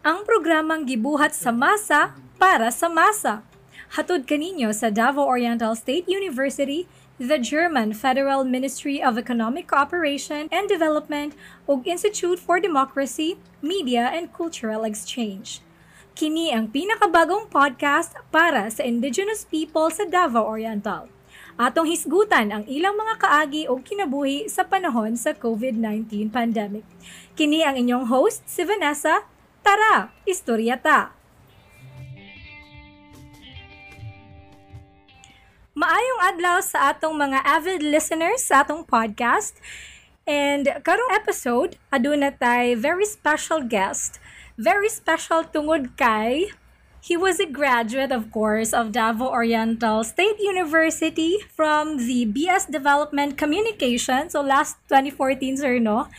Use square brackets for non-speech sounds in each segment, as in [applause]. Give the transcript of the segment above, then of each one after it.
ang programang gibuhat sa masa para sa masa. Hatod kaninyo sa Davao Oriental State University, the German Federal Ministry of Economic Cooperation and Development ug Institute for Democracy, Media and Cultural Exchange. Kini ang pinakabagong podcast para sa indigenous people sa Davao Oriental. Atong hisgutan ang ilang mga kaagi o kinabuhi sa panahon sa COVID-19 pandemic. Kini ang inyong host, si Vanessa. Tara, istorya ta! Maayong adlaw sa atong mga avid listeners sa atong podcast. And karong episode, aduna tay very special guest. Very special tungod kay He was a graduate, of course, of Davao Oriental State University from the BS Development Communication. So last 2014, sir, no?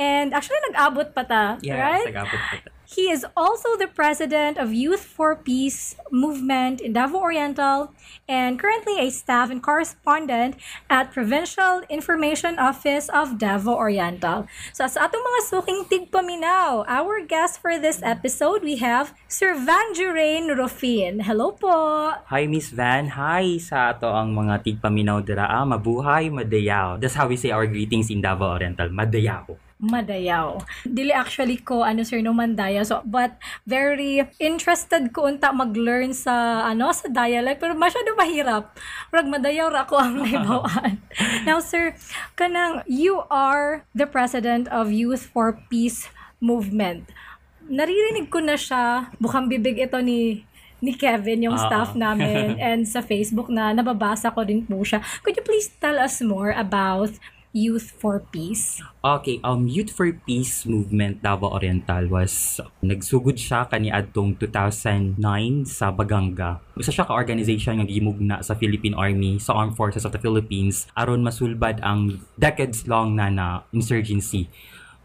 And actually, nag-abot pa ta, Yes, right? nag-abot pa ta. He is also the president of Youth for Peace movement in Davao Oriental and currently a staff and correspondent at Provincial Information Office of Davao Oriental. So sa atong mga suking tigpaminaw, our guest for this episode, we have Sir Van Jurain Rufin. Hello po! Hi Miss Van, hi sa ato ang mga tigpaminaw dira. Ah, mabuhay, madayaw. That's how we say our greetings in Davao Oriental, madayaw. Madayaw. Dili actually ko ano sir no mandaya so but very interested ko unta mag-learn sa ano sa dialect pero masyado mahirap. Rag madayaw ra ko ang [laughs] naibawaan. Now sir, kanang you are the president of Youth for Peace movement. Naririnig ko na siya, bukang bibig ito ni ni Kevin, yung Oo. staff namin, [laughs] and sa Facebook na nababasa ko din po siya. Could you please tell us more about Youth for Peace? Okay, um Youth for Peace movement Davao Oriental was nagsugod siya kani adtong 2009 sa Baganga. Isa siya ka organization nga gimugna sa Philippine Army sa Armed Forces of the Philippines aron masulbad ang decades long na na insurgency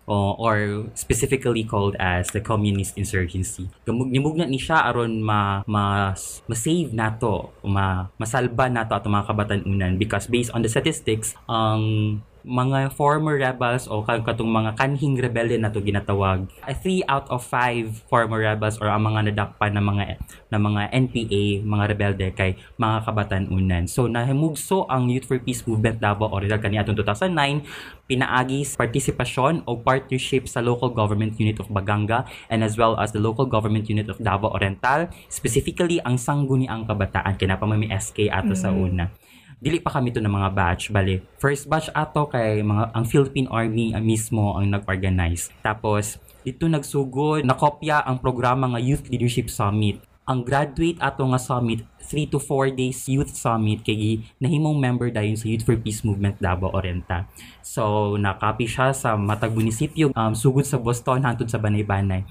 o- or specifically called as the communist insurgency. Nimugna ni siya aron ma, ma ma-save nato, ma masalba nato ato mga kabatan-unan because based on the statistics, ang mga former rebels o katong mga kanhing rebelde na to ginatawag. Uh, three out of five former rebels or ang mga nadakpan na mga na mga NPA, mga rebelde kay mga kabatan-unan. So nahimugso ang Youth for Peace movement Davao Oriental kani atong 2009 pinaagi sa partisipasyon o partnership sa local government unit of Baganga and as well as the local government unit of Davao Oriental, specifically ang Sangguniang Kabataan kinapamami SK ato sa una dili pa kami to ng mga batch. Bali first batch ato kay mga ang Philippine Army ang mismo ang nag-organize. Tapos dito nagsugod nakopya ang programa nga Youth Leadership Summit. Ang graduate ato nga summit 3 to 4 days youth summit kay nahimong member dayon sa Youth for Peace Movement Davao Oriental so nakapi siya sa matag munisipyo um, sugod sa Boston hangtod sa Banay-Banay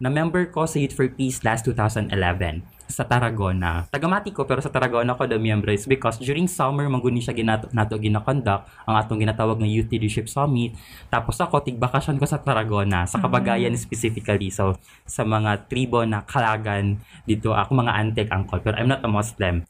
na member ko sa Youth for Peace last 2011 sa Tarragona. Tagamati ko pero sa Tarragona ko the member is because during summer maguni siya ginato nato ginakonduct ang atong ginatawag nga Youth Leadership Summit. Tapos ako tigbakasyon ko sa Tarragona, sa Kabagayan specifically. So sa mga tribo na kalagan dito ako mga antek angkol pero I'm not a Muslim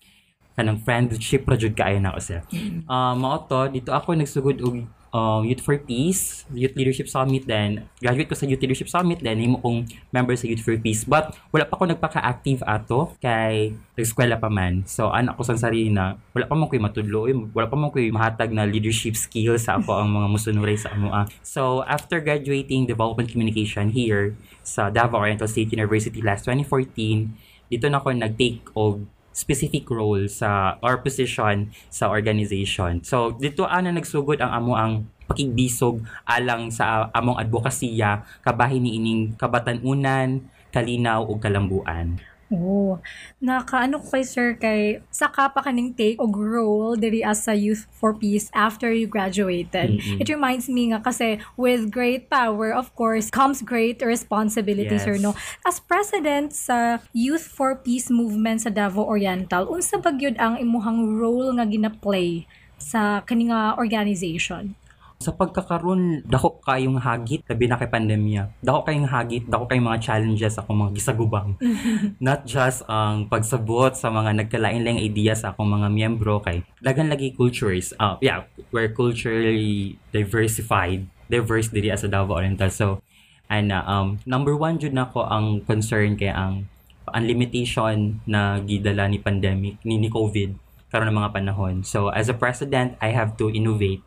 kanang friendship jud kaayo na ko sir. Uh, mao to dito ako nagsugod og um, Youth for Peace, Youth Leadership Summit then graduate ko sa Youth Leadership Summit then himo kong member sa Youth for Peace but wala pa ko nagpaka-active ato kay eskwela pa man. So anak ko sa sarili na wala pa man ko'y matudlo, wala pa man ko'y mahatag na leadership skills sa ako ang mga musunuray sa amo. ah. So after graduating development communication here sa Davao Oriental State University last 2014, dito na ako nag-take of specific role sa or position sa organization. So dito ana nagsugod ang amo ang pakigbisog alang sa among advokasya kabahin ni ining kabatan-unan, kalinaw ug kalambuan. Oo. Nakaano ko kay sir kay saka pa kaning take og role diri as sa Youth for Peace after you graduated. Mm-mm. It reminds me nga kasi with great power of course comes great responsibility Yes. sir no. As president sa Youth for Peace movement sa Davao Oriental, unsa ba gyud ang imuhang role nga gina-play sa kani nga organization? Sa pagkakaroon, dako kayong hagit, labi na kay pandemya. Dako kayong hagit, dako kayong mga challenges ako mga gisagubang. [laughs] Not just ang pagsabot sa mga nagkalain-laing ideas sa akong mga miyembro kay dagan lagi cultures. Uh, yeah, we're culturally diversified, diverse diri as a Davao Oriental. So, ana um number one jud nako ang concern kay ang ang limitation na gidala ni pandemic ni, ni COVID karon ng mga panahon. So as a president, I have to innovate.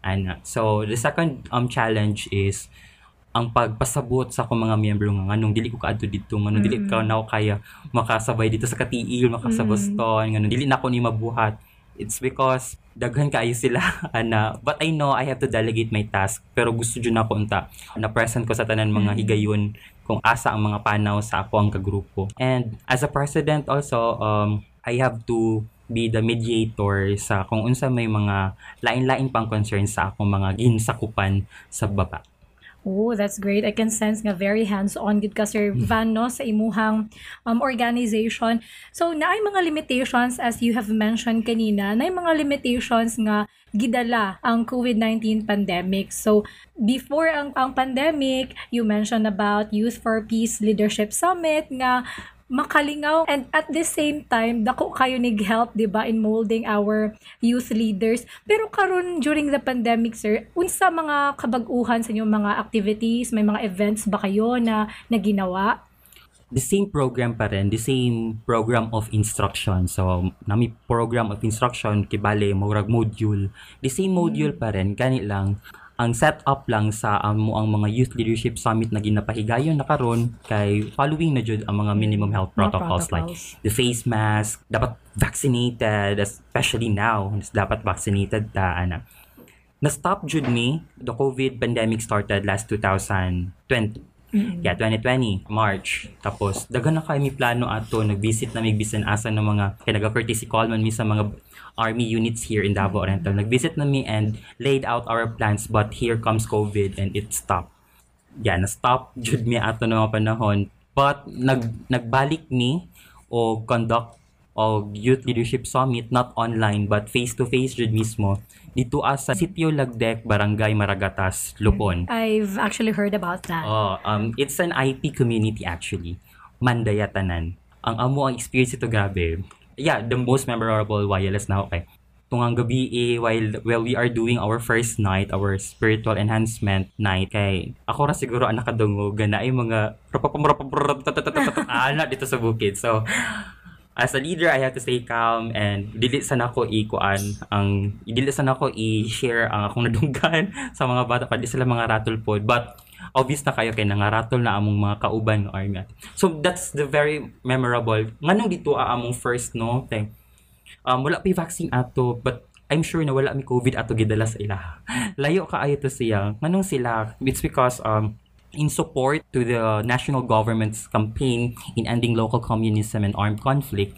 And so the second um challenge is ang pagpasabot sa akong mga miyembro nga nganong dili ko kaadto dito nganong dili ka na kaya makasabay dito sa katiil makasa Boston nganong dili na ako ni mabuhat. It's because daghan kaayo sila [laughs] ana. But I know I have to delegate my task pero gusto jud na ko unta. Na present ko sa tanan mga higayon kung asa ang mga panaw sa ako ang kagrupo. And as a president also um I have to be the mediator sa kung unsa may mga lain-lain pang concerns sa akong mga ginsakupan sa baba Oh, that's great. I can sense nga very hands-on gid ka Sir Mm. Van no sa imuhang um, organization. So naay mga limitations as you have mentioned kanina, naay mga limitations nga gidala ang COVID-19 pandemic. So before ang ang pandemic, you mentioned about Youth for Peace Leadership Summit nga makalingaw and at the same time dako kayo nig help di ba in molding our youth leaders pero karon during the pandemic sir unsa mga kabag-uhan sa inyong mga activities may mga events ba kayo na na ginawa the same program pa rin, the same program of instruction. So, nami program of instruction, kibale, maurag module. The same module pa rin, gani lang, ang setup lang sa amo ang mga youth leadership summit na ginapahigayon na karon kay following na jud ang mga minimum health Mga protocols, like protocols. the face mask dapat vaccinated especially now dapat vaccinated ta ana na stop jud ni the covid pandemic started last 2020 Yeah, 2020, March. Tapos, dagan na kayo mi plano ato, nag-visit na mig bisan asa ng mga, kaya nag-courtesy call man mi sa mga army units here in Davao Oriental. Nag-visit na mi and laid out our plans, but here comes COVID and it stopped. Yeah, na-stop [laughs] jud mi ato mga panahon. But, nag, nagbalik mi o conduct o Youth Leadership Summit, not online, but face-to-face jud mismo, dito as sa Sitio Lagdek, Barangay Maragatas, Lupon. I've actually heard about that Oh, um, it's an IP community actually. Mandaya tanan. Ang amo ang experience ito grabe. Yeah, the most memorable wireless na okay. Tungang gabi eh, while, while we are doing our first night, our spiritual enhancement night, kay ako ra siguro ang nakadungog na ay mga ana dito sa bukid. So, as a leader, I have to stay calm and dili sa nako ikuan ang dili sa nako i-share ang akong nadunggan [laughs] sa mga bata pa di sila mga rattle pod but obvious na kayo kay nangaratol na among mga kauban ng army. So that's the very memorable. Nganong dito a among first no thing. Um, wala pa vaccine ato but I'm sure na wala mi COVID ato gidala sa ila. [laughs] Layo ka ayo to siya. Nganong sila? It's because um in support to the national government's campaign in ending local communism and armed conflict,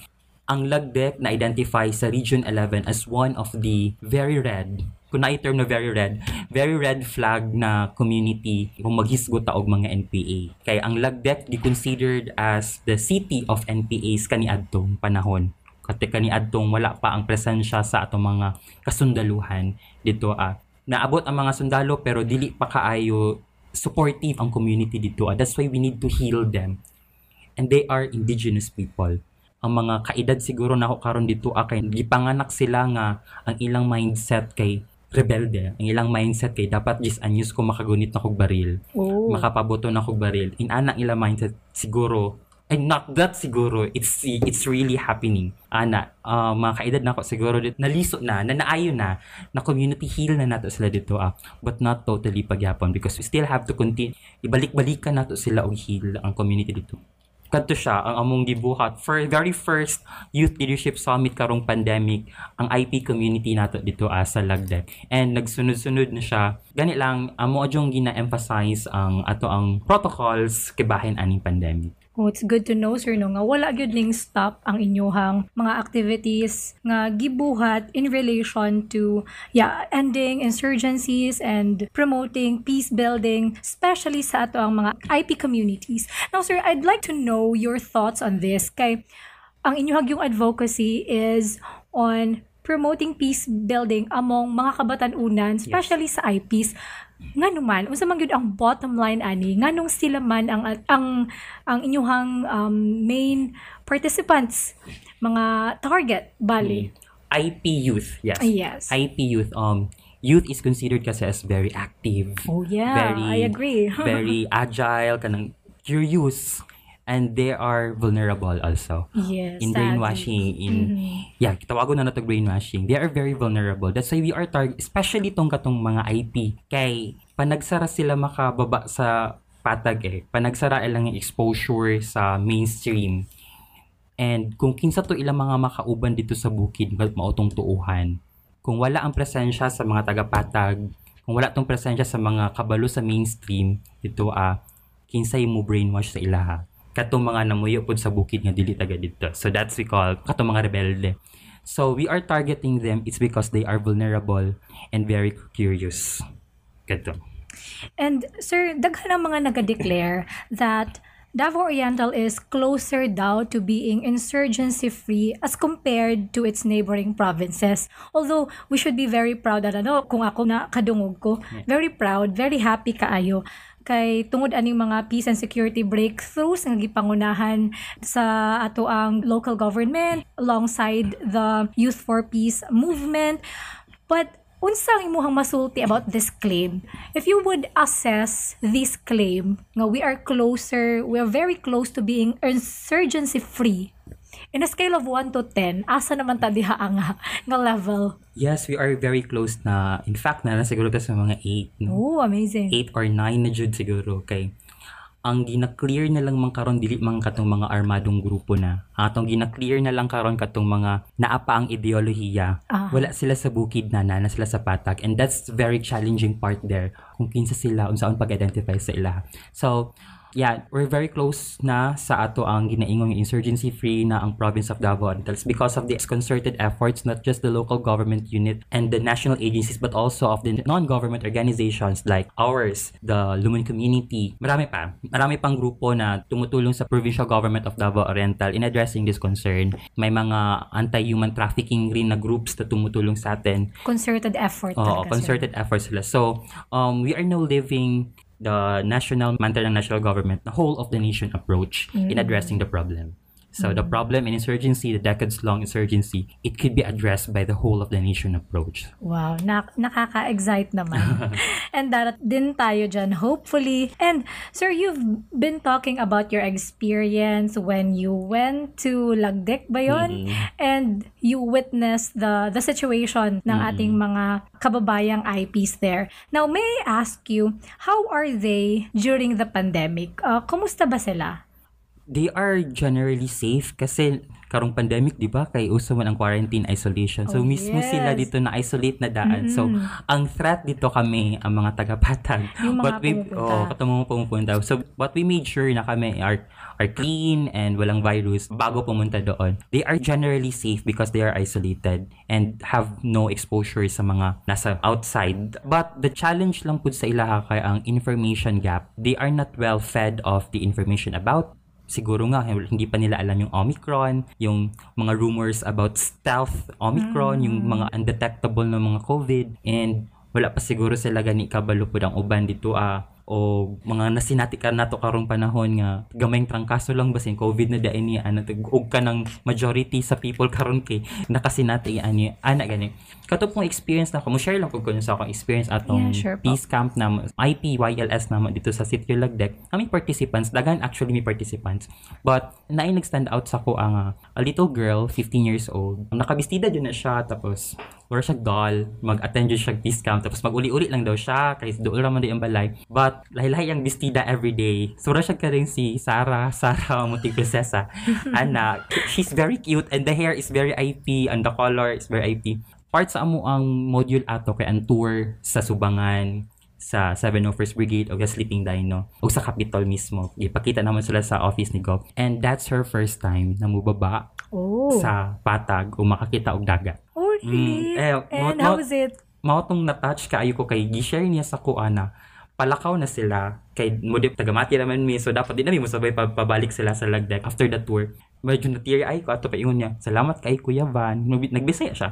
ang Lagdek na identify sa Region 11 as one of the very red, kung na term na very red, very red flag na community kung maghisgot ta og mga NPA. Kay ang Lagdek di considered as the city of NPAs kaniadtong panahon. Kati kaniadtong wala pa ang presensya sa atong mga kasundaluhan dito ah. Naabot ang mga sundalo pero dili pa kaayo supportive ang community dito. ah. That's why we need to heal them. And they are indigenous people. Ang mga kaedad siguro na ako karon dito ah, kay gipanganak sila nga ang ilang mindset kay rebelde. Ang ilang mindset kay dapat just anyos ko makagunit na kog baril. oh Makapaboto na kog baril. In ana ilang mindset siguro and not that siguro it's it's really happening ana ah, mga kaedad na ako siguro dit naliso na na naayo na na community heal na nato sila dito ah but not totally pagyapon because we still have to continue ibalik-balikan nato sila og heal ang community dito kadto siya ang among gibuhat. For very first youth leadership summit karong pandemic ang IP community nato dito ah, sa Lagdek and nagsunod-sunod na siya. Gani lang amo adyong gina-emphasize ang ato ang protocols kibahin aning pandemic Oh, it's good to know, sir, no, nga wala gyud ning stop ang inyuhang mga activities nga gibuhat in relation to yeah, ending insurgencies and promoting peace building, especially sa ato ang mga IP communities. Now, sir, I'd like to know your thoughts on this kay ang inyuhang yung advocacy is on promoting peace building among mga kabatan-unan, especially sa IPs nga naman unsa man gyud ang bottom line ani nganong sila man ang ang ang inyuhang um, main participants mga target bali. IP youth yes. Yes. IP youth um youth is considered kasi as very active. Oh yeah, Very- I agree. [laughs] very agile kanang curious and they are vulnerable also. Yes, in sadly. brainwashing in Mhm. yeah kitawago na nato brainwashing. They are very vulnerable. That's why we are target especially tong katong mga IP kay panagsara sila makababa sa patag eh. Panagsara lang yung exposure sa mainstream. And kung kinsa to ilang mga makauban dito sa bukid mautong tuuhan. Kung wala ang presensya sa mga taga-patag kung wala tong presensya sa mga kabalo sa mainstream dito ah kinsay mo brainwash sa ilaha katong mga namuyo pod sa bukid nga dili taga dito so that's we call katong mga rebelde. So we are targeting them it's because they are vulnerable and very curious. Kato And sir, daghan ang mga nag-declare that Davao Oriental is closer daw to being insurgency-free as compared to its neighboring provinces. Although, we should be very proud, ano, kung ako na kadungog ko, very proud, very happy kaayo kay tungod aning mga peace and security breakthroughs nga gipangunahan sa ato ang local government alongside the Youth for Peace movement. But unsang imuhang masulti about this claim? If you would assess this claim nga we are closer, we are very close to being insurgency free. In a scale of 1 to 10, asa naman ta diha ang [laughs] nga level? yes we are very close na in fact na na siguro ta sa mga 8 no Oh, amazing. 8 or 9 na jud siguro kay ang gina-clear na lang man karon dili man katong mga armadong grupo na. Atong gina-clear na lang karon katong mga naapa ang ideolohiya. Ah. Wala sila sa bukid na na, na sila sa patak and that's very challenging part there kung kinsa sila unsaon pag-identify sa ila. So yeah, we're very close na sa ato ang ginaingong insurgency free na ang province of Davao Orientals because of the concerted efforts not just the local government unit and the national agencies but also of the non-government organizations like ours, the Lumen Community. Marami pa. Marami pang grupo na tumutulong sa provincial government of Davao Oriental in addressing this concern. May mga anti-human trafficking rin na groups na tumutulong sa atin Concerted effort Oo, concerted efforts sila. So, um, we are now living the national, ng national government, the whole of the nation approach in mm. addressing the problem. So the problem in insurgency, the decades-long insurgency, it could be addressed by the whole of the nation approach. Wow, na- nakaka-excite naman. [laughs] and darat din tayo dyan, hopefully. And sir, you've been talking about your experience when you went to Lagdek ba yun? And you witnessed the the situation ng ating mga kababayang IPs there. Now, may I ask you, how are they during the pandemic? Uh, kumusta ba sila? They are generally safe kasi karong pandemic, di ba? Kay uso man ang quarantine isolation. So Oh, mismo yes. sila dito na isolate na daan. So ang threat dito kami ang mga taga-patag. [laughs] Yung mga What we oh, mga pumupunta. So what we made sure na kami are are clean and walang virus bago pumunta doon. They are generally safe because they are isolated and have no exposure sa mga nasa outside. But the challenge lang po sa ilaha kay ang information gap. They are not well fed of the information about siguro nga hindi pa nila alam yung Omicron, yung mga rumors about stealth Omicron, yung mga undetectable na mga COVID and wala pa siguro sila gani kabalo pud ang uban dito ah o mga nasinati ka nato karong panahon nga gamayng trangkaso lang basin COVID na dai ni ana ug ka ng majority sa people karon kay nakasinati ani ana gani. Kato pong experience na ko mo share lang ko kuno sa akong experience atong Yeah, sure po. peace camp na IP YLS na dito sa Sitio Lagdek. Kami participants dagan actually may participants but naay nag-stand out sa ko ang ah, a little girl 15 years old. Nakabistida dyan na siya tapos wala siya doll mag-attend dyan siya peace camp tapos mag-uli-uli lang daw siya kay doon raman din ang balay but lahi-lahi ang bestida everyday so wala siya ka rin si Sarah [laughs] Sarah Muting Prinsesa anak she's very cute and the hair is very IP and the color is very IP part sa amo ang module ato kay ang tour sa Subangan sa 701st Brigade o sa Sleeping Dino o sa Capitol mismo. Ipakita naman sila sa office ni Gov. And that's her first time na mubaba Oh. sa patag o makakita og dagat. Mm, eh, And mo- how was it? Mao tong na-touch kaayo ko kay gi-share niya sa ko ana. Palakaw na sila kay mo di tagamati naman mi so dapat din na mi mo sabay pa- pabalik sila sa lagdek after the tour. Medyo na teary eye ko ato pa ingon niya salamat kay Kuya Van. Nagbi- nagbisaya siya.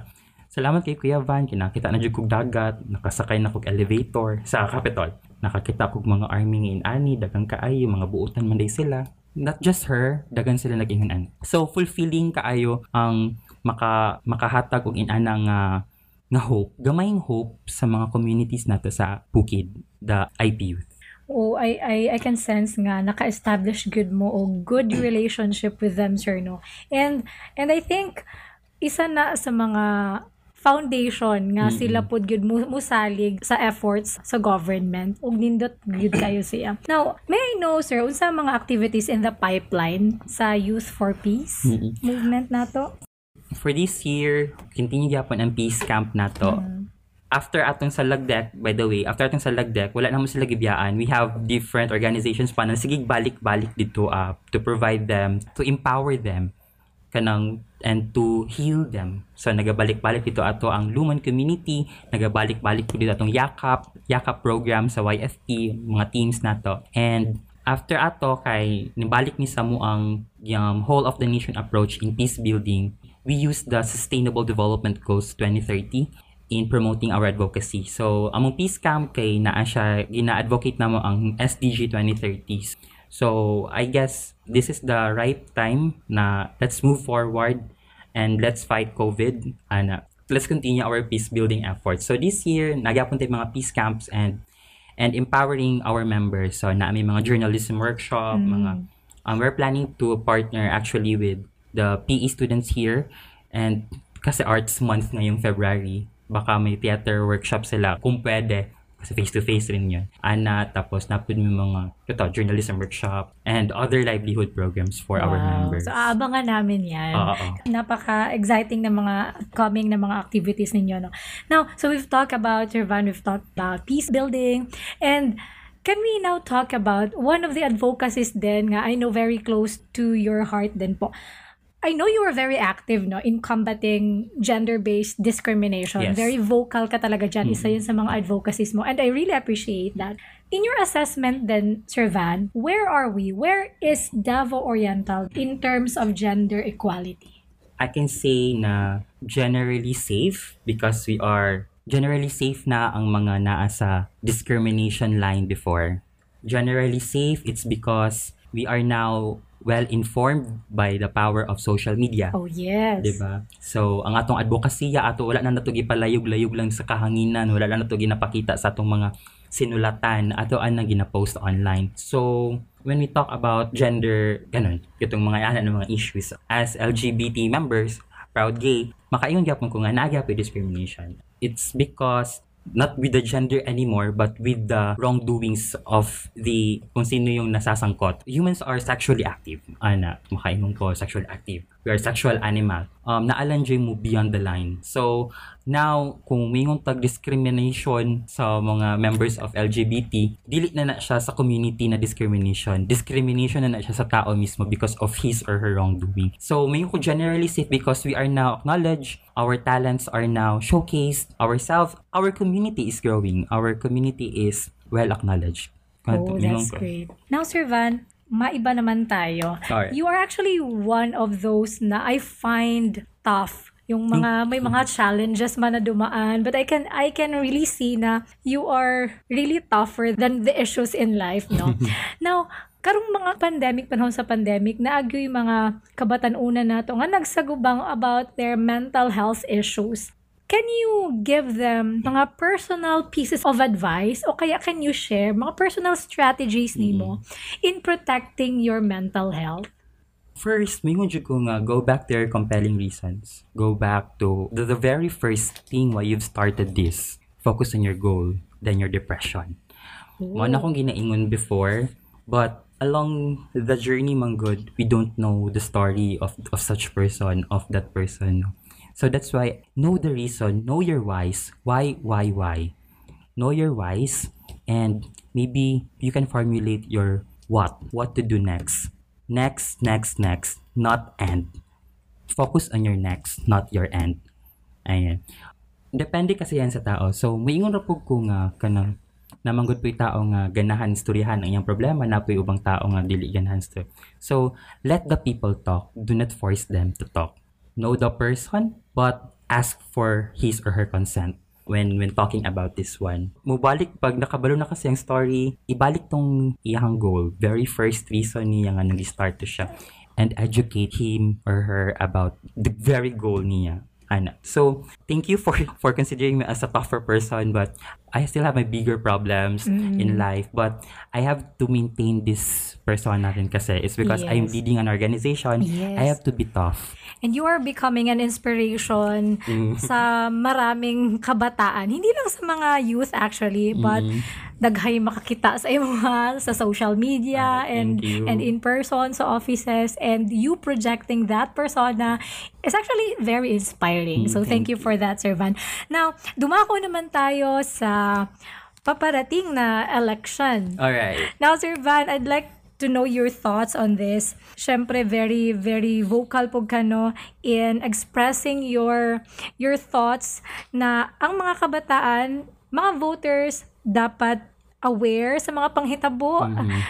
Salamat kay Kuya Van kinakita na jud kog dagat nakasakay na kog elevator sa Capitol. Nakakita kog mga army nga ani dagang kaayo mga buutan man day sila. Not just her dagan sila nag-ingon so fulfilling kaayo ang maka makahatag og inana nga nga hope, gamayng hope sa mga communities nato sa Bukid, the IP Youth. Oh, I, I, I can sense nga naka-establish good mo o good relationship with them, sir, no? And, and I think, isa na sa mga foundation nga Mm-mm. sila pud gyud mu- musalig sa efforts sa government ug nindot gyud kayo siya. Now, may I know sir unsa mga activities in the pipeline sa Youth for Peace Mm-mm. movement nato? For this year, continue gyapon ang peace camp nato. Mm. After atong sa Lagdek, by the way, after atong sa Lagdek, wala naman sila gibiyaan. We have different organizations pa na sige balik-balik dito uh, to provide them, to empower them kanang and to heal them. So nagabalik-balik dito ato ang Luman community, nagabalik-balik po dito atong Yakap, Yakap program sa YFT, mga teams nato. And after ato kay nibalik ni sa mo ang yung whole of the nation approach in peace building, we use the Sustainable Development Goals 2030 in promoting our advocacy. So, among peace camp kay naa siya gina-advocate namo ang SDG 2030. So, I guess this is the right time na let's move forward and let's fight COVID and uh, let's continue our peace building efforts. So, this year, nagyapon tayo mga peace camps and and empowering our members. So, na may mga journalism workshop, mga um, we're planning to partner actually with the PE students here and kasi arts month ngayong February baka may theater workshop sila kung pwede kasi face-to-face rin yun. Ana, tapos napod may mga ito, journalism workshop and other livelihood programs for our Wow. members. So aabangan namin 'yan. Oo, oo. Napaka-exciting na mga coming na mga activities ninyo no. Now, so we've talked about Irvan, we've talked about peace building and Can we now talk about one of the advocacies then nga I know very close to your heart din po. I know you were very active no in combating gender-based discrimination. Yes. Very vocal ka talaga dyan. Isa yun sa mga advocacies mo. And I really appreciate that. In your assessment then, Sir Van, where are we? Where is Davao Oriental in terms of gender equality? I can say na generally safe because we are generally safe na ang mga naa sa discrimination line before. Generally safe, it's because we are now well informed by the power of social media. Oh, yes. 'di ba? So, ang atong advokasya ato wala na nato gipalayog-layog lang sa kahanginan, wala na nato ginapakita sa atong mga sinulatan ato ang gina-post online. So, when we talk about gender, ganun, itong mga ana ng mga issues as LGBT members, proud gay, makaingon gyapon ko nga nagyapon discrimination. It's because not with the gender anymore but with the wrongdoings of the kung sino yung nasasangkot. Humans are sexually active. Ana, makaingon ko, sexually active. We are sexual animal. Um, naalan dyan mo beyond the line. So, now, kung mayroong tag discrimination sa mga members of LGBT, dili na na siya sa community na discrimination. Discrimination na na siya sa tao mismo because of his or her wrongdoing. So, mayroon ko generally safe because we are now acknowledged, our talents are now showcased, ourselves, our community is growing, our community is well acknowledged. Oh, that's great. Now, Sir Van, maiba naman tayo. Sorry. You are actually one of those na I find tough yung mga may mga challenges man na dumaan but I can I can really see na you are really tougher than the issues in life no [laughs] now karong mga pandemic panahon sa pandemic naagyo yung mga kabatan-una nato nga nagsagubang about their mental health issues Can you give them mga personal pieces of advice o kaya can you share mga personal strategies nimo in protecting your mental health? First, may jud ko nga go back to your compelling reasons. Go back to the, the very first thing why you've started this. Focus on your goal, then your depression. Mo na akong ginaingon before, but along the journey man good, we don't know the story of of such person, of that person. So that's why know the reason, know your whys. Why, why, why? Know your whys, and maybe you can formulate your what, what to do next. Next, next, next, not end. Focus on your next, not your end. Ayan. Depende kasi yan sa tao. So, maingon ra pug ko nga kanang namanggod po yung tao nga ganahan istoryahan ang iyang problema na po yung ubang tao nga dili ganahan story. So, let the people talk. Do not force them to talk. Know the person, but ask for his or her consent when when talking about this one. Mubalik pag nakabalo na kasi ang story, ibalik tong iyang goal. Very first reason niya nga nag-start to siya and educate him or her about the very goal niya. Ana. So, thank you for [laughs] for considering me as a tougher person, but I still have my bigger problems in life. But I have to maintain this persona rin kasi. It's because I'm Yes. leading an organization. Yes. I have to be tough. And you are becoming an inspiration Mm. sa maraming kabataan. Hindi lang sa mga youth actually, but Mm. daghay makakita sa mga [laughs] sa social media Ah, and thank you. and in person sa offices and you projecting that persona is actually very inspiring. Mm, so thank you for that, Sir Van. Now, dumako naman tayo sa paparating na election. Alright. Now, Sir Van, I'd like to know your thoughts on this. Siyempre, very, very vocal po ka, no, in expressing your, your thoughts na ang mga kabataan, mga voters, dapat aware sa mga panghitabo,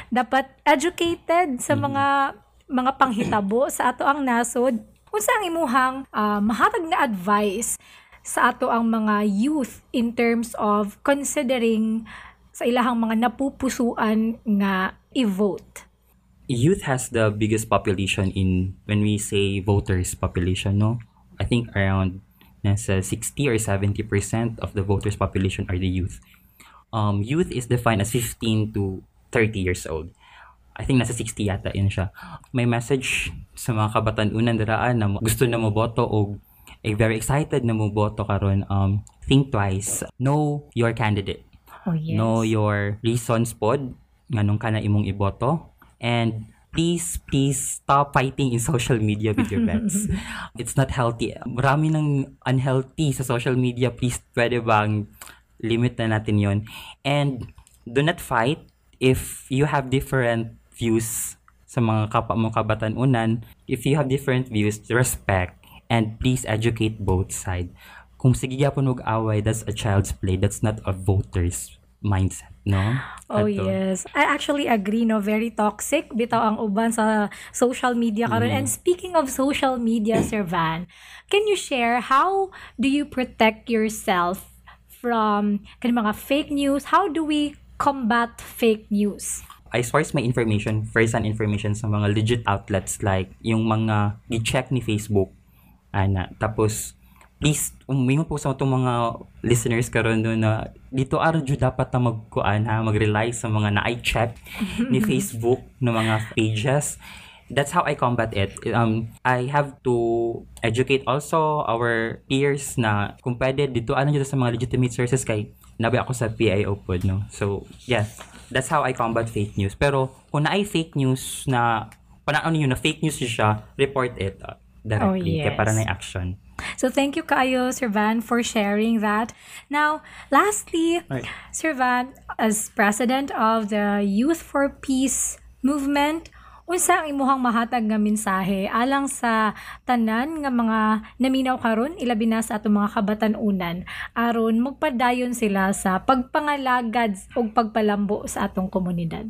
dapat educated sa mga mga panghitabo sa ato ang nasod. Unsa ang imuhang ah, mahatag na advice sa ato ang mga youth in terms of considering sa ilahang mga napupusuan nga i-vote. Youth has the biggest population in, when we say voters population, no? I think around nasa 60 or 70% of the voters population are the youth. Um, youth is defined as 15 to 30 years old. I think nasa 60 yata yun siya. May message sa mga kabatanunan daraan na gusto na mo boto o very excited na mo boto karon um think twice know your candidate Oh, yes. know your reasons pod nganong ka na imong iboto. And please please stop fighting in social media with your bets. [laughs] It's not healthy. Marami ng unhealthy sa social media. Please pwede bang limit na natin yon and do not fight if you have different views sa mga kapwa mo kabatanunan. If you have different views respect. And please educate both side kung sige gyapon og away that's a child's play that's not a voter's mindset no Oh Ato. yes. I actually agree no very toxic bitaw ang uban sa social media karon. And speaking of social media [coughs] Sir Van, can you share how do you protect yourself from kani mga fake news? How do we combat fake news? I source my information, first-hand information sa mga legit outlets like yung mga i-check ni Facebook. Ana. Tapos, please, umingon po sa itong mga listeners karon no na dito araw jud dapat na magkuan ha, mag-rely sa mga na-i-check ni [laughs] Facebook ng mga pages. That's how I combat it. Um, I have to educate also our peers na kung pwede dito ano dito sa mga legitimate sources kay nabi ako sa PIO pod no. So, yeah. That's how I combat fake news. Pero kung na ay fake news na panahon niyo na fake news siya, report it uh, directly Oh, kaya para yes. na action. So thank you kayo, Sir Van, for sharing that. Now, lastly, Right. Sir Van, as president of the Youth for Peace movement, unsa ang imuhang mahatag nga mensahe alang sa tanan nga mga naminaw karon ilabi na sa atong mga kabatan-unan aron magpadayon sila sa pagpangalagad ug pagpalambo sa atong komunidad.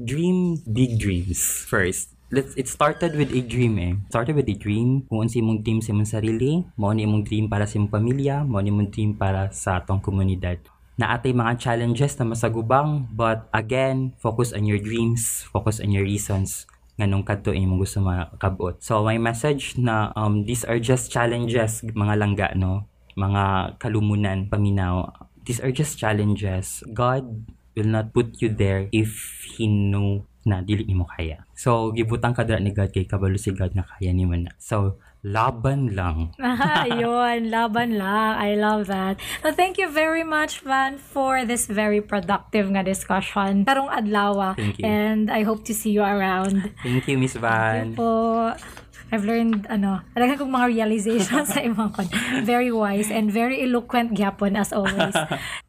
Dream big dreams first. Let's, it started with a dream eh. Started with a dream. Kung unsa imong dream sa imong sarili, mo ni imong dream para sa imong pamilya, mo ni imong dream para sa atong komunidad. Na atay mga challenges na masagubang, but again, focus on your dreams, focus on your reasons nganong kadto imong gusto makabot. So my message na um, these are just challenges mga langga no, mga kalumunan paminaw. These are just challenges. God will not put you there if He know na dili nimo kaya. So gibutang ka dira ni God kay kabalo si God na kaya nimo na. So laban lang. [laughs] Ayun, laban lang. I love that. So thank you very much, Van, for this very productive nga discussion. Karong adlaw. Thank you. And I hope to see you around. Thank you Miss Van. po. I've learned, ano, talagang kong mga realizations [laughs] sa imong kon. Very wise and very eloquent gyapon as always. [laughs]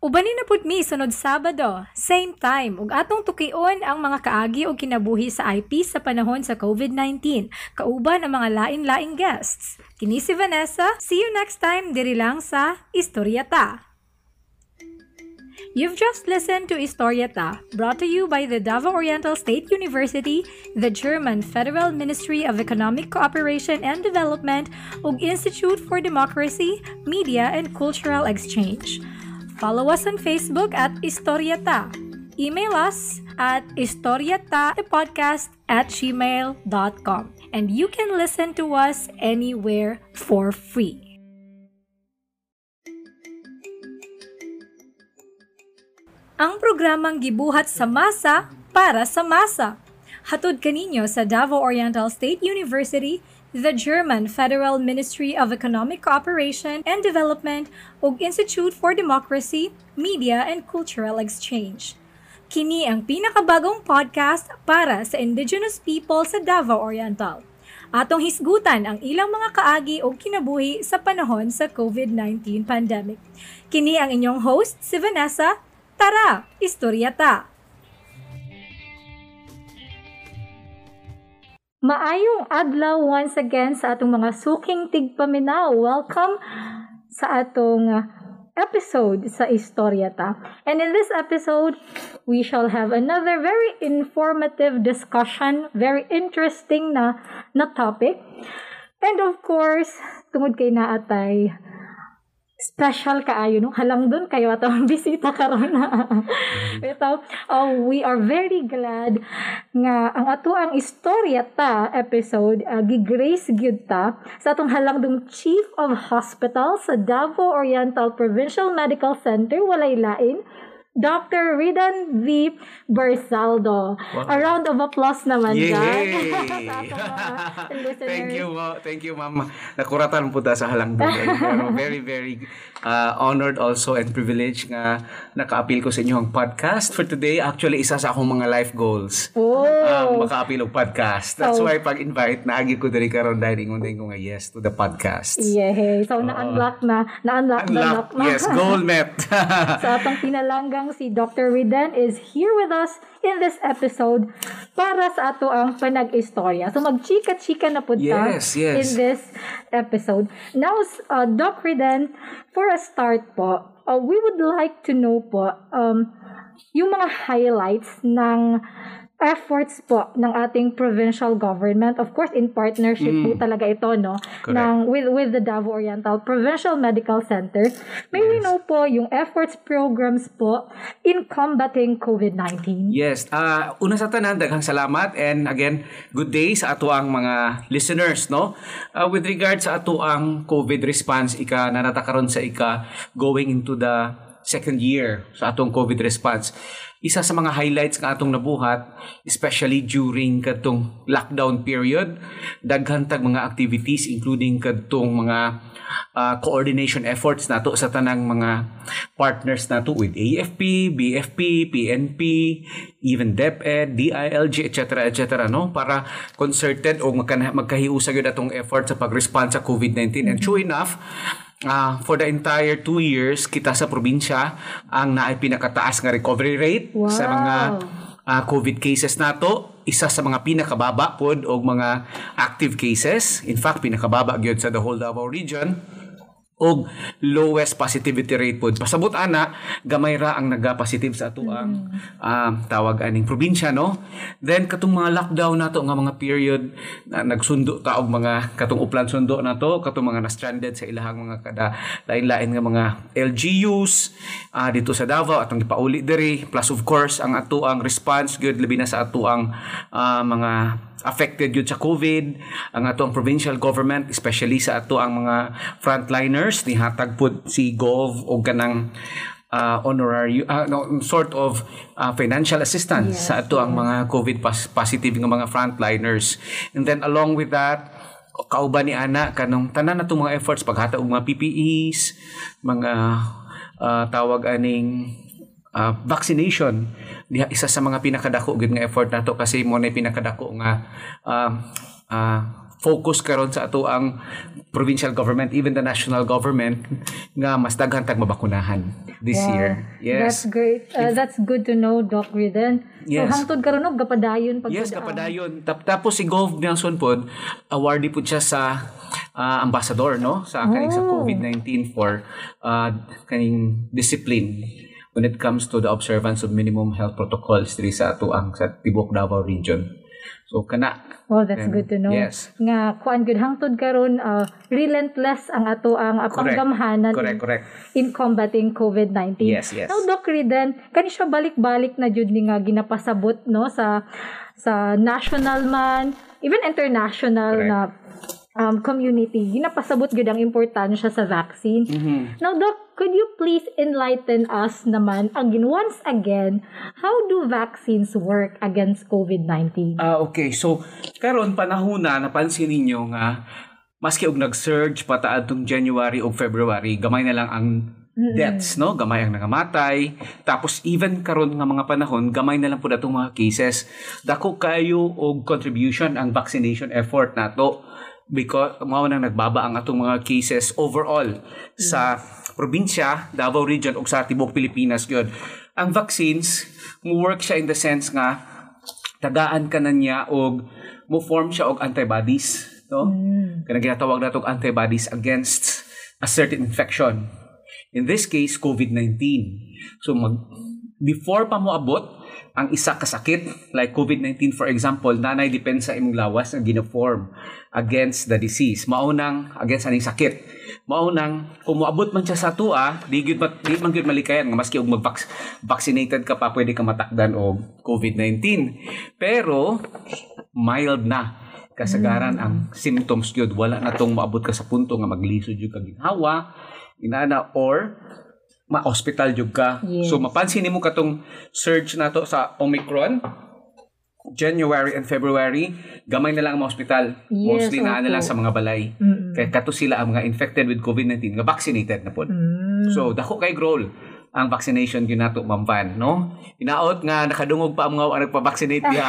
Ubanin na pud mi sunod Sabado, same time, ug atong tukion ang mga kaagi o kinabuhi sa IP sa panahon sa COVID-19, kauban ang mga lain-laing guests. Kini si Vanessa, see you next time diri lang sa Historieta. You've just listened to Historieta, brought to you by the Davao Oriental State University, the German Federal Ministry of Economic Cooperation and Development, ug Institute for Democracy, Media and Cultural Exchange. Follow us on Facebook at Historieta. email us at historiatapodcast at gmail.com. And you can listen to us anywhere for free. Ang programang gibuhat sa masa para sa masa. Hatod kaninyo sa Davao Oriental State University, the German Federal Ministry of Economic Cooperation and Development ug Institute for Democracy, Media and Cultural Exchange. Kini ang pinakabagong podcast para sa indigenous people sa Davao Oriental. Atong hisgutan ang ilang mga kaagi o kinabuhi sa panahon sa COVID-19 pandemic. Kini ang inyong host, si Vanessa. Tara, istorya ta! Maayong adlaw once again sa atong mga suking tigpaminaw. Welcome sa atong uh, episode sa Istorya Ta. And in this episode, we shall have another very informative discussion, very interesting na na topic. And of course, tungod kay naatay special kaayo no? Halang doon kayo atong [laughs] bisita karon. Na ito uh, we are very glad nga ang ato ang istorya ta episode uh, gigrace gyud ta sa atong halang dong chief of hospital sa Davao Oriental Provincial Medical Center walay lain Dr. Ridan V. Bersaldo. Wow. A round of applause naman Yay! [laughs] Thank you, thank you, ma'am. Nakuratan po ta sa halang doon. [laughs] very, very uh, honored also and privileged nga naka-appeal ko sa inyo ang podcast for today. Actually, isa sa akong mga life goals. Oh. Um, maka-appeal og podcast. That's oh. why pag-invite, naagi ko diri karon dahil ingon ko nga yes to the podcast. Yeah. So, uh, na-unlock na. Na-unlock na. Yes, goal met. [laughs] sa [laughs] atong pinalangga hanggang si Dr. Riden is here with us in this episode para sa ato ang panag-istorya. So magchika-chika na po yes, yes. in this episode. Now, uh, Doc Riden, for a start po, uh, we would like to know po um, yung mga highlights ng efforts po ng ating provincial government of course in partnership mm. po talaga ito no Correct. ng with with the Davao Oriental Provincial Medical Center may yes. we know po yung efforts programs po in combating COVID-19 Yes uh, una sa tanan daghang salamat and again good day sa ato ang mga listeners no uh, with regard sa ato ang COVID response ika nanata karon sa ika going into the second year sa atong COVID response isa sa mga highlights nga atong nabuhat, especially during katong lockdown period, daghan tag mga activities including kadtong mga uh, coordination efforts nato sa tanang mga partners nato with AFP, BFP, PNP, even DepEd, DILG, etc. etc. no para concerted o magkahiusa gyud atong effort sa pag-respond sa COVID-19 and true enough uh, for the entire two years, kita sa probinsya ang naay pinakataas nga recovery rate wow. sa mga uh, COVID cases nato. Isa sa mga pinakababa pod og mga active cases. In fact, pinakababa gyud sa the whole Davao region og lowest positivity rate pod pasabot ana gamay ra ang naga-positive sa ato ang mm. uh, tawag aning probinsya no? Then katong mga lockdown nato nga mga period na nagsundo ta og mga katong uplan sundo nato katong mga na-stranded sa ilahang mga kada lain-lain nga mga LGUs uh, dito sa Davao atong gipauli diri. Plus of course ang ato ang response good labi na sa ato ang uh, mga affected yun sa COVID. Ang ato ang provincial government especially sa ato ang mga frontliners ni hatag pud si Gov o ganang uh, honorary uh, no, sort of uh, financial assistance yes, sa ato ang mga COVID positive nga mga frontliners. And then along with that kauban ni ana kanong tanan natong mga efforts paghata og mga PPEs mga uh, tawag aning uh, vaccination. Diha isa sa mga pinakadako gid nga effort nato kasi mo na pinakadako nga uh, uh, focus karon sa ato ang provincial government even the national government nga mas daghan tag mabakunahan this wow. year. Yes. that's great. Uh, that's good to know doc Riden. Yes. so hangtod karon og gapadayon pag yes gapadayon. Tap, tapos si Gov Nelson pod awardee pud siya sa uh, ambassador no sa kaning oh. sa COVID-19 for uh, kaning discipline when it comes to the observance of minimum health protocols diri sa ato ang sa Tibok Davao region. So kana Oh, that's And- good to know. yes. Nga kuan gud hangtod karon uh, relentless ang ato ang uh, Correct. panggamhanan correct in, correct. in combating COVID-19. Yes, yes. Now, Doc Riden, kani siya balik-balik na jud ni nga ginapasabot no sa sa national man, even international Correct. na um, community, ginapasabot gud ang importansya sa vaccine. Mhm. Now, Doc, could you please enlighten us naman again, once again, how do vaccines work against COVID-19? Ah, okay. So, karon panahon na napansin ninyo nga maski og nag-surge pataad tong January o February, gamay na lang ang deaths, no? Gamay ang nangamatay. Tapos even karon nga mga panahon, gamay na lang pud atong mga cases. Dako kayo og contribution ang vaccination effort nato because mao nang nagbaba ang atong mga cases overall sa probinsya, Davao Region ug sa tibuok Pilipinas gyud. Ang vaccines mo work siya in the sense nga tagaan ka na niya og mo form siya og antibodies no? Kanang ginatawag natong antibodies against a certain infection. In this case COVID-19 so mag before pa mo abot ang isa ka sakit like COVID-19 for example nanay depend sa imong lawas nga gina-form against the disease. Maunang against aning sakit. Maunang kung moabot man siya sa tua di gyud di man gyud malikayan maski og mag vaccinated ka pa pwede ka matakdan og COVID-19 pero mild na kasagaran ang symptoms gyud. Wala na tong maabot ka sa punto nga maglisod jud ka ginhawa inana or ma-hospital jud ka Yes. so mapansin nimo katong surge nato sa Omicron January and February gamay na lang ang mga hospital Yes, mostly na opo. lang sa mga balay Mm-mm. kay kato sila ang mga infected with COVID-19 nga vaccinated na po Mm. So, dako kay role ang vaccination gyud nato Ma'am Van, no? Inaot nga nakadungog pa ang mga ang nagpa-vaccinate diha.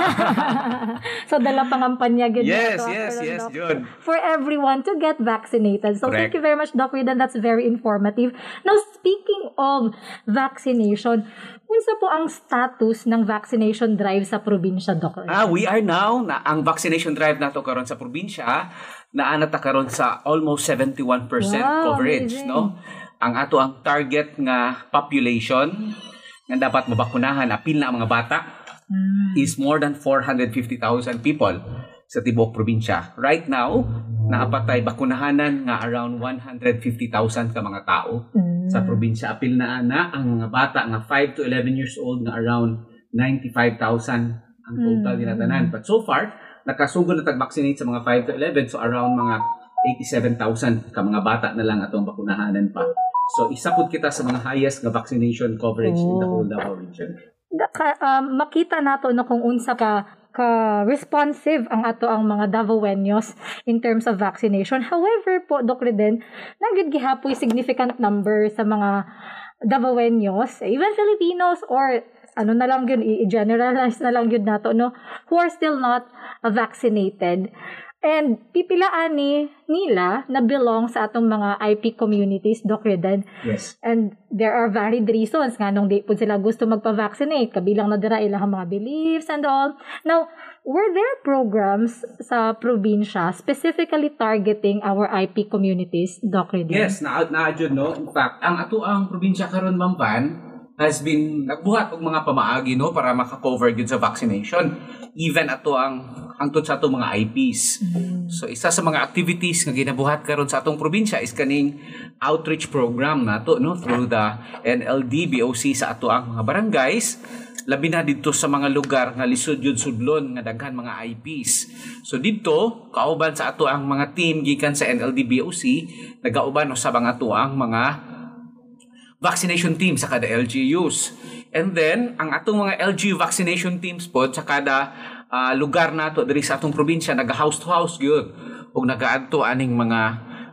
[laughs] so, dala pangampanya gud yes, nato, yes, yes, Doc, yun. For everyone to get vaccinated. So, thank Correct. you very much, Doc Ridan. That's very informative. Now, speaking of vaccination, unsa po ang status ng vaccination drive sa probinsya, Doc? Ah, we are now na ang vaccination drive nato karon sa probinsya naana ta karon sa almost 71% Wow, coverage, amazing. no? Ang ato ang target nga population nga dapat mabakunahan apil na ang mga bata Mm. is more than 450,000 people sa tibuok probinsya. Right now, naapatay bakunahanan nga around 150,000 ka mga tao Mm. sa probinsya. Apil na ana ang mga bata nga 5 to 11 years old nga around 95,000 ang total Mm. nila tanan. But so far, nakasugod na tag-vaccinate sa mga 5 to 11 so around mga 87,000 ka mga bata na lang atong bakunahanan pa. So isa pud kita sa mga highest nga vaccination coverage in the Oh. whole Davao region. Da- ka, um, makita nato no kung unsa ka ka responsive ang ato ang mga Davaoenos in terms of vaccination. However po, Dr. Reden, nagid gihapoy significant number sa mga Davaoenos, even Filipinos or ano na lang yun, i-generalize na lang yun nato, no, who are still not vaccinated. And pipilaan ni nila na belong sa atong mga IP communities, Doc. Yes. And there are varied reasons nga nung di po sila gusto magpa-vaccinate. Kabilang na dira ilang mga beliefs and all. Now, were there programs sa probinsya specifically targeting our IP communities, Doc Reden? Yes, na na no. In fact, ang ato ang probinsya karon Ma'am Van has been nagbuhat og mga pamaagi no para maka-cover gyud sa vaccination. Even ato ang hangtod sa ato mga IPs. So isa sa mga activities nga ginabuhat karon sa atong probinsya is kaning outreach program nato no through the NLD BOC sa ato ang mga barangays labi na dito sa mga lugar nga lisod yun sudlon nga daghan mga IPs. So dito kauban sa ato ang mga team gikan sa NLD BOC nagauban sa mga ato ang mga vaccination team sa kada LGUs. And then, ang atong mga LGU vaccination teams po sa kada ah, lugar nato diri sa atong probinsya naga house to house gyud ug nagaadto aning mga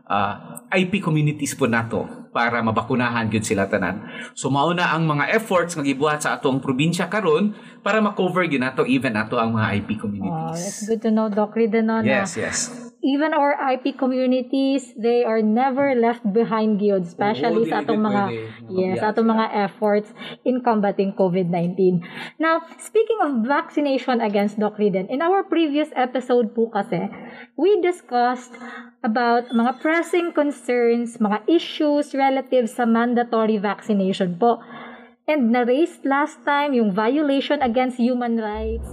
ah, IP communities po nato para mabakunahan gyud sila tanan. So mao na ang mga efforts nga gibuhat sa atong probinsya karon para ma-cover gyud nato even nato ang mga IP Oh, communities. that's good to know, Doc Reden, no, na yes, yes. Even our IP communities, they are never left behind gyud, especially Oo, sa atong mga pwede. yes, Mabiyak atong mga efforts in combating COVID-19. Now, speaking of vaccination against Doc Riden, in our previous episode po kasi, we discussed about mga pressing concerns, mga issues relative sa mandatory vaccination po. And na-raised last time yung violation against human rights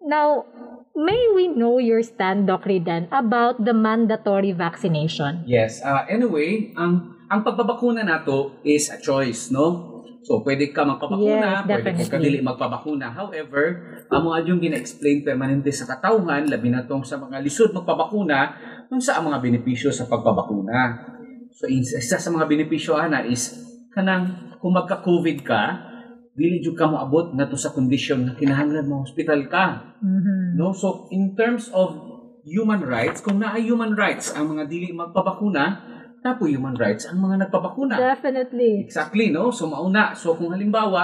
Now, may we know your stand, Doc Ridan, about the mandatory vaccination? Yes. Uh, anyway, ang ang pagbabakuna nato is a choice, no? So, pwede ka magpabakuna, Yes, pwede ka kadili magpabakuna. However, amo yung gina-explain permanente sa katawhan, labi na tong sa mga lisod magpabakuna, kung sa mga benepisyo sa pagpabakuna. So, isa sa mga benepisyo ana is kanang kung magka-COVID ka, dili jud ka moabot na to sa kondisyon na kinahanglan mo hospital ka. Mhm. No? So, in terms of human rights, kung naa human rights ang mga dili magpabakuna, tapo human rights ang mga nagpabakuna. Definitely. Exactly, no? So, mauna. So, kung halimbawa,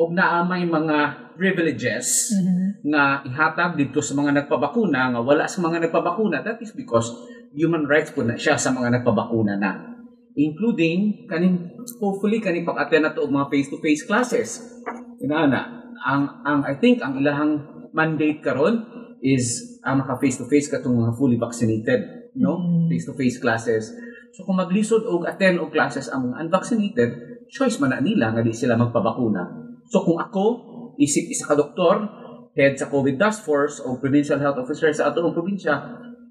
og naa may mga privileges Mhm. nga ihatag dito sa mga nagpabakuna, nga wala sa mga nagpabakuna, that is because human rights po na siya sa mga nagpabakuna na. Including, kaning, hopefully, kaning pag-attend na to og mga face-to-face classes. Inaana, ang, ang, I think, ang ilahang mandate karon is ang maka face-to-face katong mga fully vaccinated, no? Mm. Face-to-face classes. So kung maglisod og attend og classes ang mga unvaccinated, choice man na nila nga di sila magpabakuna. So kung ako, isip isa ka doktor, head sa COVID task force o provincial health officer sa atong probinsya,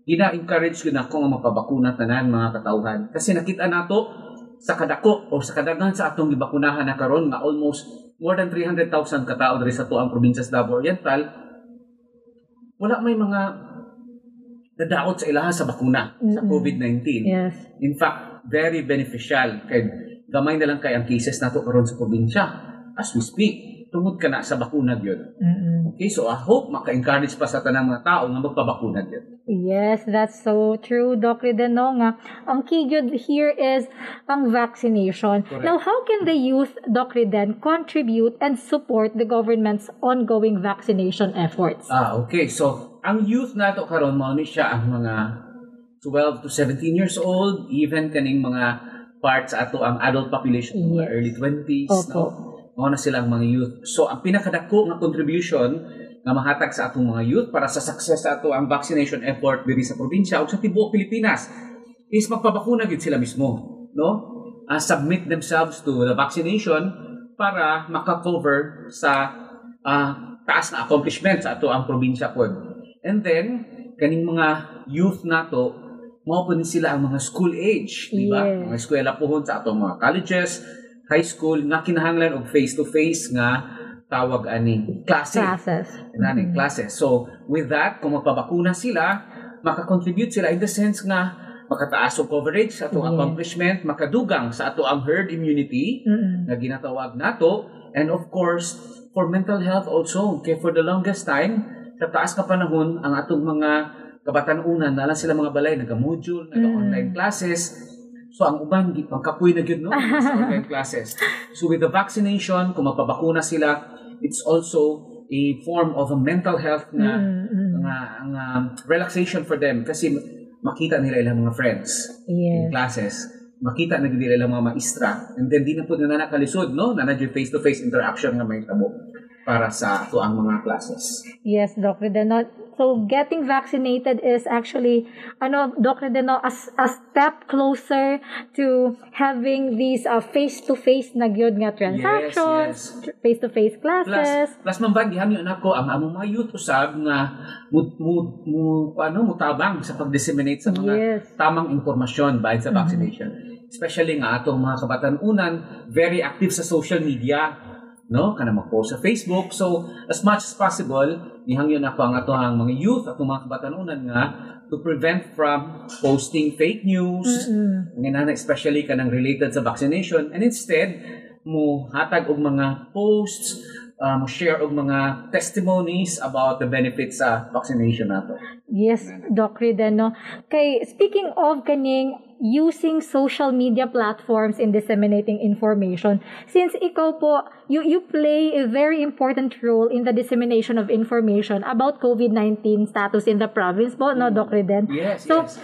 gina-encourage ko na ako nga magpabakuna tanan mga katawhan. Kasi nakita nato sa kadako o sa kadaghan sa atong gibakunahan na karon nga almost more than 300,000 katao diri sa tuang probinsya sa Davao Oriental, wala may mga nadaot sa ilaha sa bakuna sa Mm-mm. COVID-19. Yes. In fact, very beneficial kay gamay na lang kay ang cases nato karon sa probinsya as we speak tungod ka na sa bakuna gyud. Mm-mm. Okay, so I hope maka-encourage pa sa tanang mga tao nga magpabakuna gyud. Yes, that's so true, Doc Ridan. No, nga, ang key good here is ang vaccination. Correct. Now, how can the youth, Doc Ridan, contribute and support the government's ongoing vaccination efforts? Ah, okay. So, ang youth nato karon mao ni siya ang mga 12 to 17 years old, even kaning mga parts ato ang adult population, mga Yes. early 20s, Opo. no? Mao na sila ang mga youth. So, ang pinakadako nga contribution nga mahatag sa atong mga youth para sa success sa ato ang vaccination effort diri sa probinsya ug sa tibuok Pilipinas is magpabakuna gid sila mismo, no? Ah, submit themselves to the vaccination para maka-cover sa ah, taas na accomplishment sa ato ang probinsya pod. And then kaning mga youth nato mao po sila ang mga school age, di ba? Yes. Mga eskwela pohon sa atong mga colleges, high school nga kinahanglan og face-to-face nga tawag ani klase. Classes. Nani, classes. So, with that, kung magpabakuna sila, makakontribute sila in the sense nga makataas og coverage sa atong Yes. accomplishment, makadugang sa ato ang herd immunity Mm-mm. na ginatawag nato, and of course, for mental health also. Kaya for the longest time, sa taas ka panahon, ang atong mga kabatanunan, na lang sila mga balay, naga-module, naga-online classes, So ang uban gi pangkapoy na gyud no [laughs] sa online classes. So with the vaccination, kung magpabakuna sila, it's also a form of a mental health na Mm-mm. nga nga relaxation for them kasi makita nila ilang mga friends in Yes. classes. Makita na nila ilang mga maestra. And then di na po na nakalisod no na na face-to-face interaction nga may tabo para sa ato ang mga classes. Yes, Doc Redeno. So, getting vaccinated is actually, ano, Doc Redeno, a, s- a step closer to having these uh, face-to-face na gyud nga transactions, yes. face-to-face Plus, classes. plus man ba gihamyo nako ang among mga youth usab nga mu, mu, mu ano mutabang sa pag-disseminate sa mga Yes. tamang impormasyon bahin sa vaccination. Especially nga atong mga kabatanunan very active sa social media no? Kana mag-post sa Facebook. So as much as possible nihangyon ako ang ato ang mga youth atong mga kabatanunan nga to prevent from posting fake news. Mm-mm. nga especially kanang related sa vaccination. And instead mo hatag og mga posts uh, mo share og mga testimonies about the benefits sa vaccination nato. Yes, Doc Redeno. Kay, speaking of kaning using social media platforms in disseminating information, since ikaw po, you, you play a very important role in the dissemination of information about COVID-19 status in the province po, no, Doc Reden? yes So, yes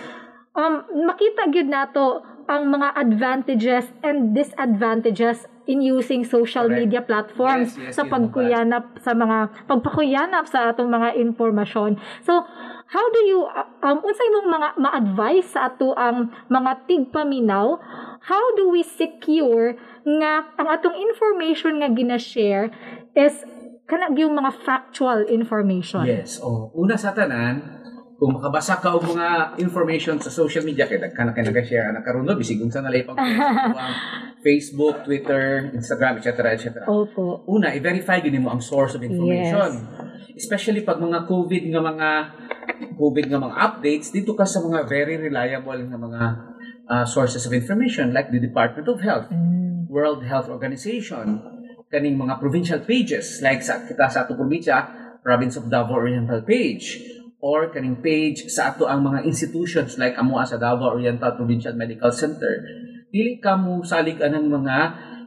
um, makita gyud nato ang mga advantages and disadvantages in using social Correct. media platforms Yes, yes, sa pagkuyanap sa mga pagpakuyanap sa atong mga impormasyon. So, how do you um unsay mong mga ma-advise sa ato ang mga tigpaminaw? How do we secure nga ang atong information nga gina-share is kana yung mga factual information. Yes. O, una sa tanan, kung makabasa ka og mga information sa social media kay dagkan kay nag-share ana karon no bisig unsa na lay pag [laughs] Facebook, Twitter, Instagram, etc. etc. Opo. Una, i-verify din mo ang source of information. Especially pag mga COVID nga mga COVID nga mga updates dito ka sa mga very reliable nga mga uh, sources of information like the Department of Health, Mm. World Health Organization, kaning mga provincial pages like sa kita sa ato probinsya, Province of Davao Oriental page or kaning page sa ato ang mga institutions like amo sa Davao Oriental Provincial Medical Center. Dili ka mo salig anang mga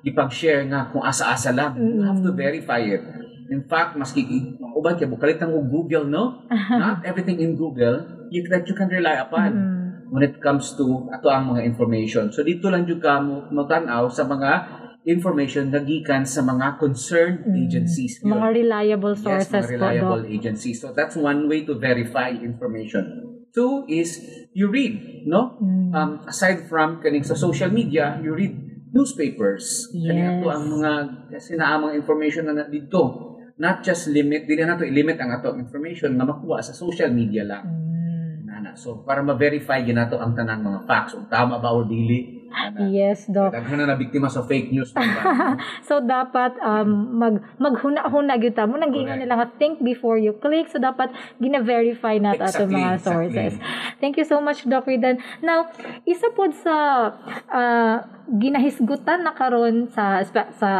ipag-share nga kung asa-asa lang. You have to verify it. In fact, maski ang uban kay bukalit ang Google, no? [laughs] Not everything in Google you that you can rely upon Mm. when it comes to ato ang mga information. So dito lang jud ka mo matanaw sa mga information nga gikan sa mga concerned agencies. Mm. Mga reliable Yes, sources mga po, reliable Doc. agencies. So that's one way to verify information. Two is you read, no? Mm. Um, aside from kaning sa social media, you read newspapers. Kani Yes. ato ang mga kasi naa mga information na dito. Not just limit, dili na to i-limit ang ato information nga makuha sa social media lang. Mm. Nana. So para ma-verify ginato ang tanang mga facts kung tama ba o dili. Nana. Yes, Doc. Daghan na biktima sa fake news? [laughs] So dapat um mag maghuna-huna gyud ta mo nang giingon nila nga think before you click so dapat gina-verify nat ato Exactly, mga exactly. sources. Thank you so much Doc Ridan. Now, isa pod sa ah, ginahisgutan na karon sa sa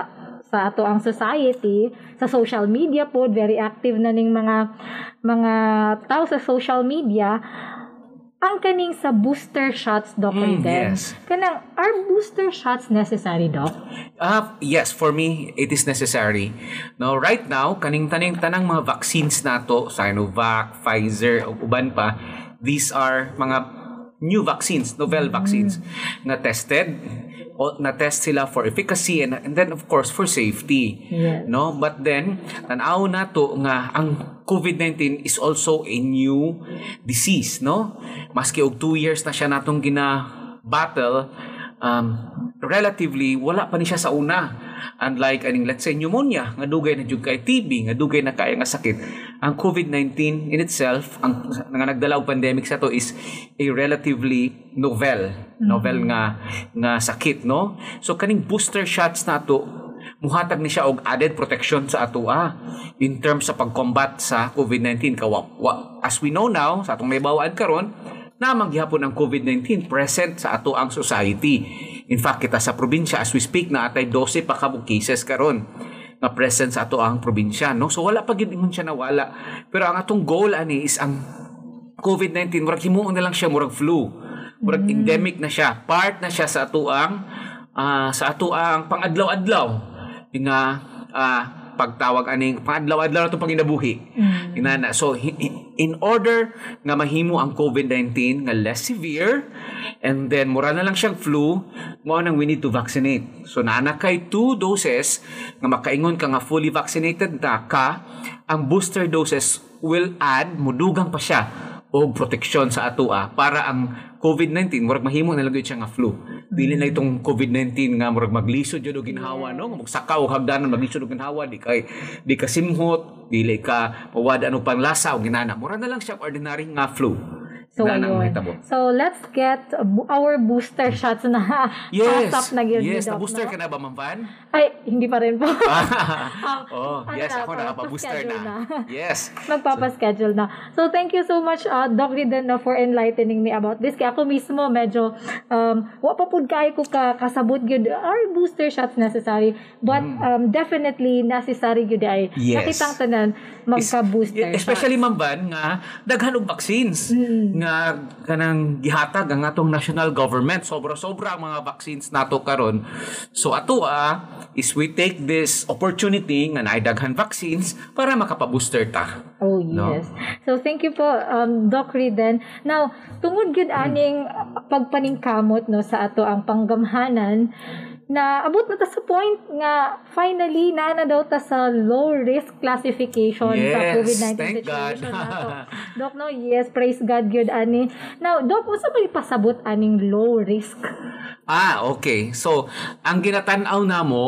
sa ato ang society sa social media pod very active na ning mga mga tao sa social media ang kaning sa booster shots Doc Mm, yes. Kanang are booster shots necessary Doc? Uh, yes, for me, it is necessary. Now, right now, kaning taning tanang mga vaccines nato, Sinovac, Pfizer, o uban pa, these are mga new vaccines, novel vaccines, na tested, na-test sila for efficacy and, and then of course for safety. Yes. No? But then, tanaw na to nga ang COVID-19 is also a new disease, no? Maski og two years na siya natong gina-battle, um, relatively, wala pa ni siya sa una. Unlike, aning, let's say, pneumonia, nga dugay na jud kay TB, nga dugay na kaya nga sakit. Ang COVID-19 in itself, ang nga nagdala og pandemic sa to is a relatively novel, novel nga nga sakit, no? So kaning booster shots nato muhatag ni siya og added protection sa atua in terms sa pag-combat sa COVID-19 kawa wa- as we know now sa atong naibawaan karon na manggihapon ang COVID-19 present sa ato ang society in fact kita sa probinsya as we speak na atay 12 pa ka cases karon nga present sa ato ang probinsya no? So wala pa gid ingon siya nawala. Pero ang atong goal ani is ang COVID-19 murag himuon na lang siya murag flu. Murag endemic na siya. Part na siya sa ato ang ah, sa ato ang pangadlaw-adlaw. Nga ah, pagtawag aning pangadlaw-adlaw na itong panginabuhi. Inana. So, in order nga mahimo ang COVID-19 nga less severe, and then mura na lang siyang flu, mo nang we need to vaccinate. So, naana kay two doses nga makaingon ka nga fully vaccinated na ka, ang booster doses will add, mudugang pa siya o proteksyon sa atua para ang COVID-19 murag mahimo na gyud siya nga flu. Dili na itong COVID-19 nga murag maglisod jud og ginhawa no, magsakaw og hagdanan maglisod og ginhawa di kay di ka simhot, dili ka mawad ano panglasa og ginana. Mura na lang siya ordinary nga flu. So, ang ayun. mahitabo. So, let's get our booster shots na [laughs] Yes. pasap na yun. yes, ni na Doc, booster no? ka na ba, Ma'am Van? Ay, hindi pa rin po. [laughs] oh, ano yes, na, ako parang na na. na. [laughs] Yes. Magpapaschedule na. So, thank you so much, uh, Doc Ridan, no, for enlightening me about this. Kaya ako mismo, medyo, um, wa pa po kayo ko ka, kasabot yun, are booster shots necessary? But, um, definitely, necessary yun ay Mm. Yes. nakitang tanan magka-booster Especially ma'am Van, nga daghan og vaccines nga kanang gihatag ang atong national government. Sobra-sobra ang mga vaccines nato karon. So ato ah, is we take this opportunity nga naay daghan vaccines para makapa-booster ta. Oh, No? yes. So, thank you po, um, Doc Riden. Now, tungod gud aning pagpaningkamot no, sa ato ang panggamhanan, na abot na ta sa point nga finally na na daw ta sa low risk classification sa Yes, COVID-19 thank situation God. nato. Doc no, yes, praise God good ani. Now, Doc, unsa ba pasabot aning low risk? Ah, okay. So, ang ginatanaw namo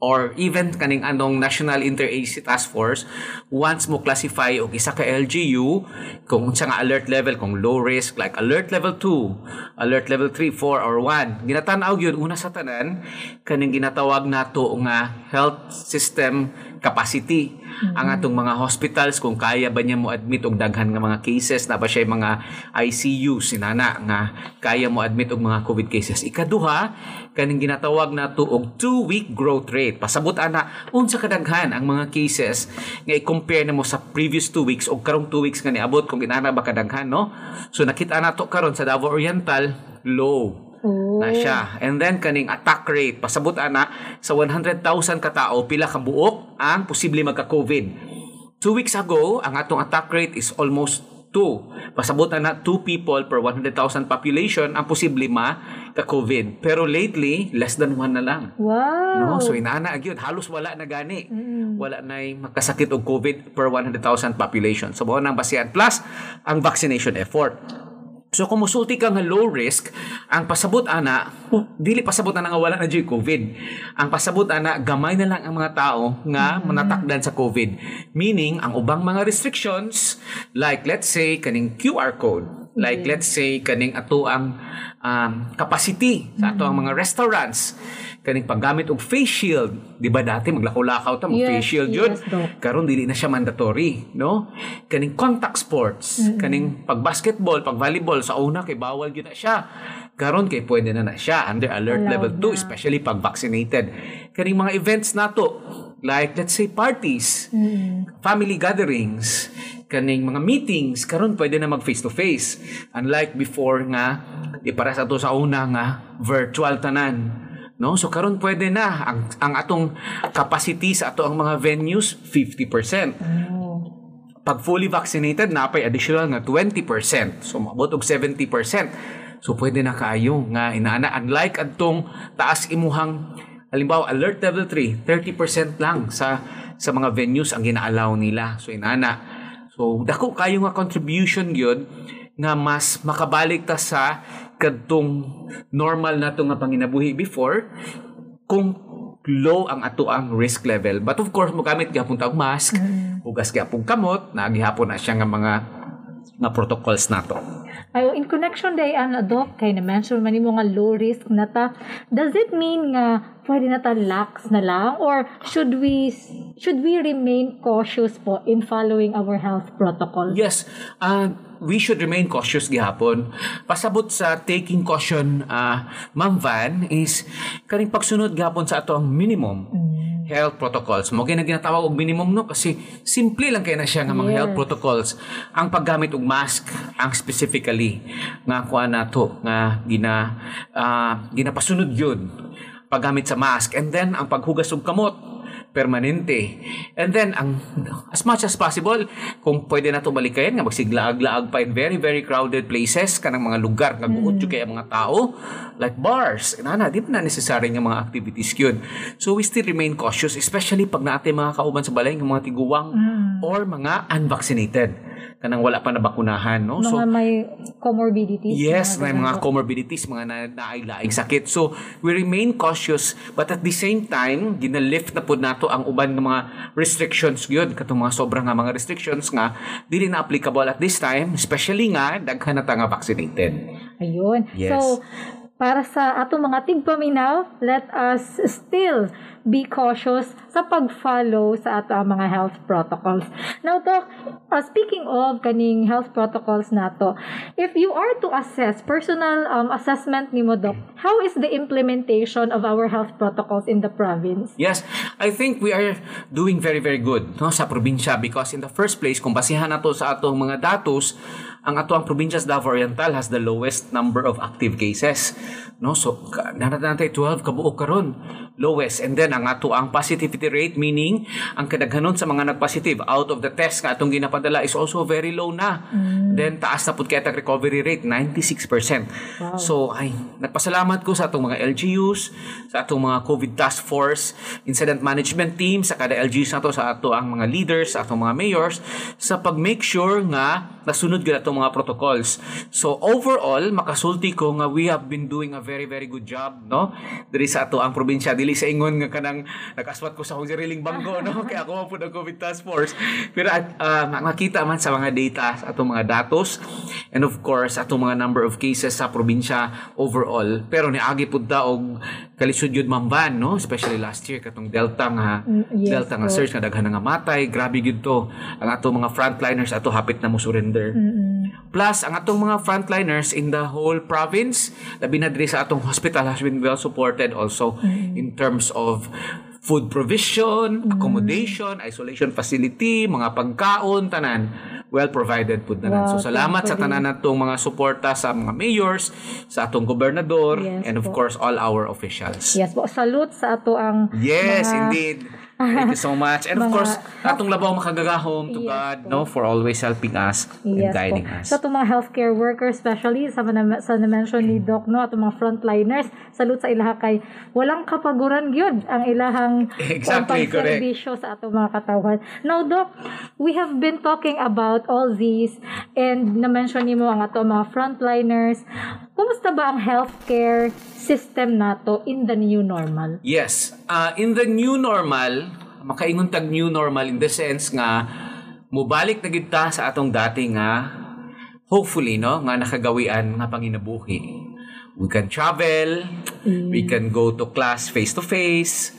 or even kaning anong National Interagency Task Force once mo classify og isa ka LGU kung unsa nga alert level kung low risk like alert level 2 alert level 3 4 or 1 ginatan-aw gyud una sa tanan kaning ginatawag nato nga health system capacity ang atong mga hospitals kung kaya ba niya mo admit og daghan nga mga cases na ba siya mga ICU sinana nga kaya mo admit og mga COVID cases. Ikaduha kaning ginatawag nato og two week growth rate. Pasabot ana unsa kadaghan ang mga cases nga i-compare nimo sa previous two weeks o karong two weeks nga niabot kung inana ba kadaghan no? So nakita nato karon sa Davao Oriental low Oh. na siya. And then kaning attack rate pasabot ana sa 100,000 ka tawo pila ka buok ang posible magka-COVID. Two weeks ago, ang atong attack rate is almost 2. Pasabot na 2 people per 100,000 population ang posible ma ka-COVID. Pero lately, less than 1 na lang. Wow. No? So inaana agyud halos wala na gani. Wala na makasakit og COVID per 100,000 population. So mao nang basihan plus ang vaccination effort. So kung musulti ka nga low risk, ang pasabot ana, oh, dili pasabot ana nga wala na dyan COVID. Ang pasabot ana, gamay na lang ang mga tao nga manatakdan sa COVID. Meaning, ang ubang mga restrictions, like let's say, kaning QR code, like let's say, kaning ato ang um, capacity sa ato ang mga restaurants, kaning paggamit og face shield, di ba dati maglakaw-lakaw ta mag Yes, face shield yun. yes, karon dili na siya mandatory no? Kaning contact sports kaning pag basketball pag volleyball sa una kay bawal gyud na siya. Karon kay pwede na na siya under alert Allowed level 2 na. especially pag vaccinated. Kaning mga events nato like let's say parties family gatherings kaning mga meetings karon pwede na mag face to face unlike before nga di para sa to sa una nga virtual tanan No? So karon pwede na ang ang atong capacity sa ato ang mga venues 50%. Pag fully vaccinated napay additional nga 20%. So maabot og 70%. So pwede na kaayo nga inaana unlike adtong taas imuhang halimbawa alert level 3 30% lang sa sa mga venues ang ginaalaw nila. So inana. So dako kayo nga contribution gyud nga mas makabalik ta sa kadtong normal nato nga panginabuhi before kung low ang ato ang risk level. But of course, mogamit gyapon tag mask, hugas gyapon kamot, nagihapon na siya nga mga nga protocols nato. Ayo, in connection day ano doc kay na mention man nimo nga low risk na ta does it mean nga pwede na ta lax na lang or should we should we remain cautious po in following our health protocols Yes, uh, we should remain cautious gihapon. Pasabot sa taking caution, uh, Ma'am Van, is kaning pagsunod gihapon sa ato ang minimum health protocols. Mo na ginatawag og minimum no kasi simple lang kay na siya nga mga Yes. health protocols. Ang paggamit og mask ang specifically nga kuha nato nga gina ah, ginapasunod yun paggamit sa mask and then ang paghugas og kamot permanente. And then, ang as much as possible, kung pwede na ito balikayan, nga magsiglaag-laag pa in very, very crowded places, kanang mga lugar, nga buot mm. kaya mga tao, like bars, nana, di na necessary nga mga activities yun. So, we still remain cautious, especially pag natin mga kauban sa balay, ng mga tiguwang or mga unvaccinated, kanang wala pa nabakunahan, no? mga may comorbidities Yes, may ganun mga comorbidities, mga na, naay-laing sakit. So, we remain cautious but at the same time, ginalift na po nato ang uban ng mga restrictions yun. Katong mga sobrang nga mga restrictions nga, dili na applicable at this time, especially nga, daghan na ta nga vaccinated. Ayun. Yes. So, para sa ato mga tigpaminaw, let us still be cautious sa pag-follow sa ato ang mga health protocols. Now, Doc, uh, speaking of kaning health protocols nato, if you are to assess, personal um, assessment ni mo, Doc, how is the implementation of our health protocols in the province? Yes, I think we are doing very very good no sa probinsya because in the first place kung basihan nato sa atong mga datos ang ato ang probinsya sa Davao Oriental has the lowest number of active cases no so ka- nanata natin 12 kabuok karon lowest. And then ang ato ang positivity rate meaning ang kadaghanon sa mga nagpositive out of the test nga atong ginapadala is also very low na. Then taas na pud kay recovery rate 96% so ay nagpasalamat ko sa atong mga LGUs sa atong mga COVID task force incident management team sa kada LGUs nato sa ato ang mga leaders sa atong mga mayors sa pag-make sure nga nasunod gyud atong mga protocols. So overall makasulti ko nga we have been doing a very very good job no? Diri sa ato ang probinsya dili sa ingon nga kanang nakaswat ko sa akong sariling bangko no? [laughs] Kaya ako po ng COVID task force. Pero uh, makita man sa mga data sa atong mga datos and of course atong mga number of cases sa probinsya overall. Pero niagi pud ta og kalisod yun mamban no? Especially last year katong delta nga yes, delta nga surge nga daghan nga matay. Grabe gyud to. Ang atong mga frontliners ato hapit na mo surrender. Plus, ang atong mga frontliners in the whole province, labi na diri sa atong hospital has been well supported also. In terms of food provision, accommodation, isolation facility, mga pagkaon, tanan well provided pud tanan. so Wow, salamat sa tanan natong mga suporta sa mga mayors, sa atong gobernador, Yes and of po. course all our officials. Yes po, salute sa ato ang Yes, mga- indeed. Thank you so much. And of course, atong labaw makagagahom to Yes God, po. no, for always helping us and Yes guiding po. us. Sa itong mga healthcare workers, especially sa, na- sa na-mention ni Doc, no, atong mga frontliners, salute sa ilaha kay walang kapaguran gyud ang ilahang Exactly, pagserbisyo sa atong mga katawan. Now, Doc, we have been talking about all these and na-mention ni mo ang ato mga frontliners. Kumusta ba ang healthcare system nato in the new normal? Yes. Uh, in the new normal, makaingon tag new normal in the sense nga mubalik na gid ta sa atong dati nga hopefully no nga nakagawian nga panginabuhi. We can travel, we can go to class face to face,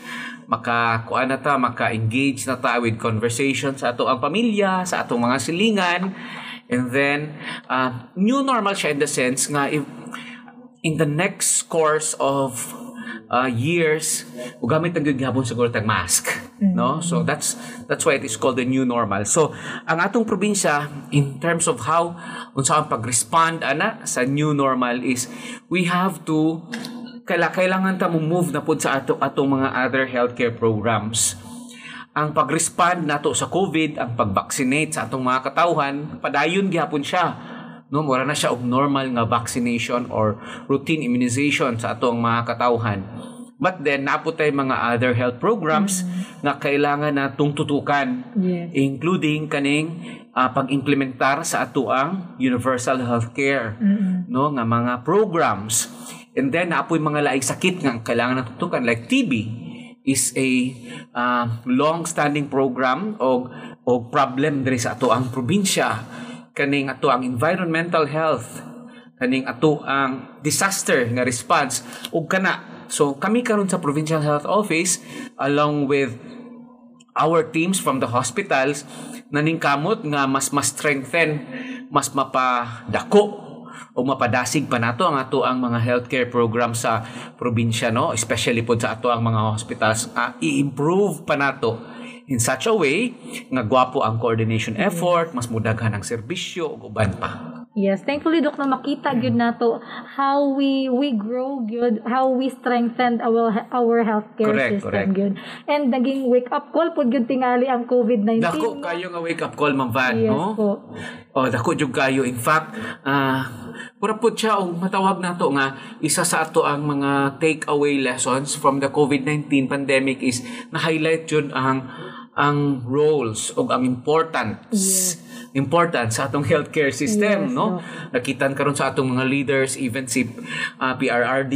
maka kuan na ta, maka-engage na ta with conversation sa ato ang pamilya, sa atong mga silingan. And then, uh, new normal siya in the sense nga if, in the next course of uh, years ugamit gyud gihapon siguro tag mask no? So that's that's why it is called the new normal. So ang atong probinsya in terms of how unsa ang pag-respond ana sa new normal is we have to kaila kailangan ta mo move na pud sa ato atong mga other healthcare programs ang pag-respond nato sa COVID, ang pag-vaccinate sa atong mga katawhan, padayon gihapon siya. No, mura na siya og normal nga vaccination or routine immunization sa atong mga katawhan. But then, napo tay mga other health programs nga kailangan natong tutukan Yes. including kaning ah, pag-implementar sa ato ang universal healthcare no nga mga programs and then naapoy mga laing sakit nga kailangan natutukan like TB is a ah, long-standing program o o problem diri sa ato ang probinsya. Kaning ato ang environmental health. Kaning ato ang disaster nga response. Ug kana so kami karon sa provincial health office along with our teams from the hospitals naningkamot nga mas mas strengthen mas mapadako o mapadasig pa nato ang ato ang mga healthcare program sa probinsya no? Especially pod sa ato ang mga hospitals. Ah, i-improve pa nato in such a way nga gwapo ang coordination effort mas mudaghan ang serbisyo ug uban pa Yes, thankfully Dok na makita gyud nato how we we grow gyud, how we strengthened our our healthcare Correct, system gyud. And naging wake up call pud gyud tingali ang COVID-19. dako kayo nga wake up call Ma'am Van Yes no po. Oh, dako jud kayo. In fact, ah pura pud siya og matawag nato nga isa sa ato ang mga takeaway lessons from the COVID-19 pandemic is na-highlight jud ang ang roles o ang importance importance sa atong healthcare system Yes, no? nakitan karon sa atong mga leaders even si ah, PRRD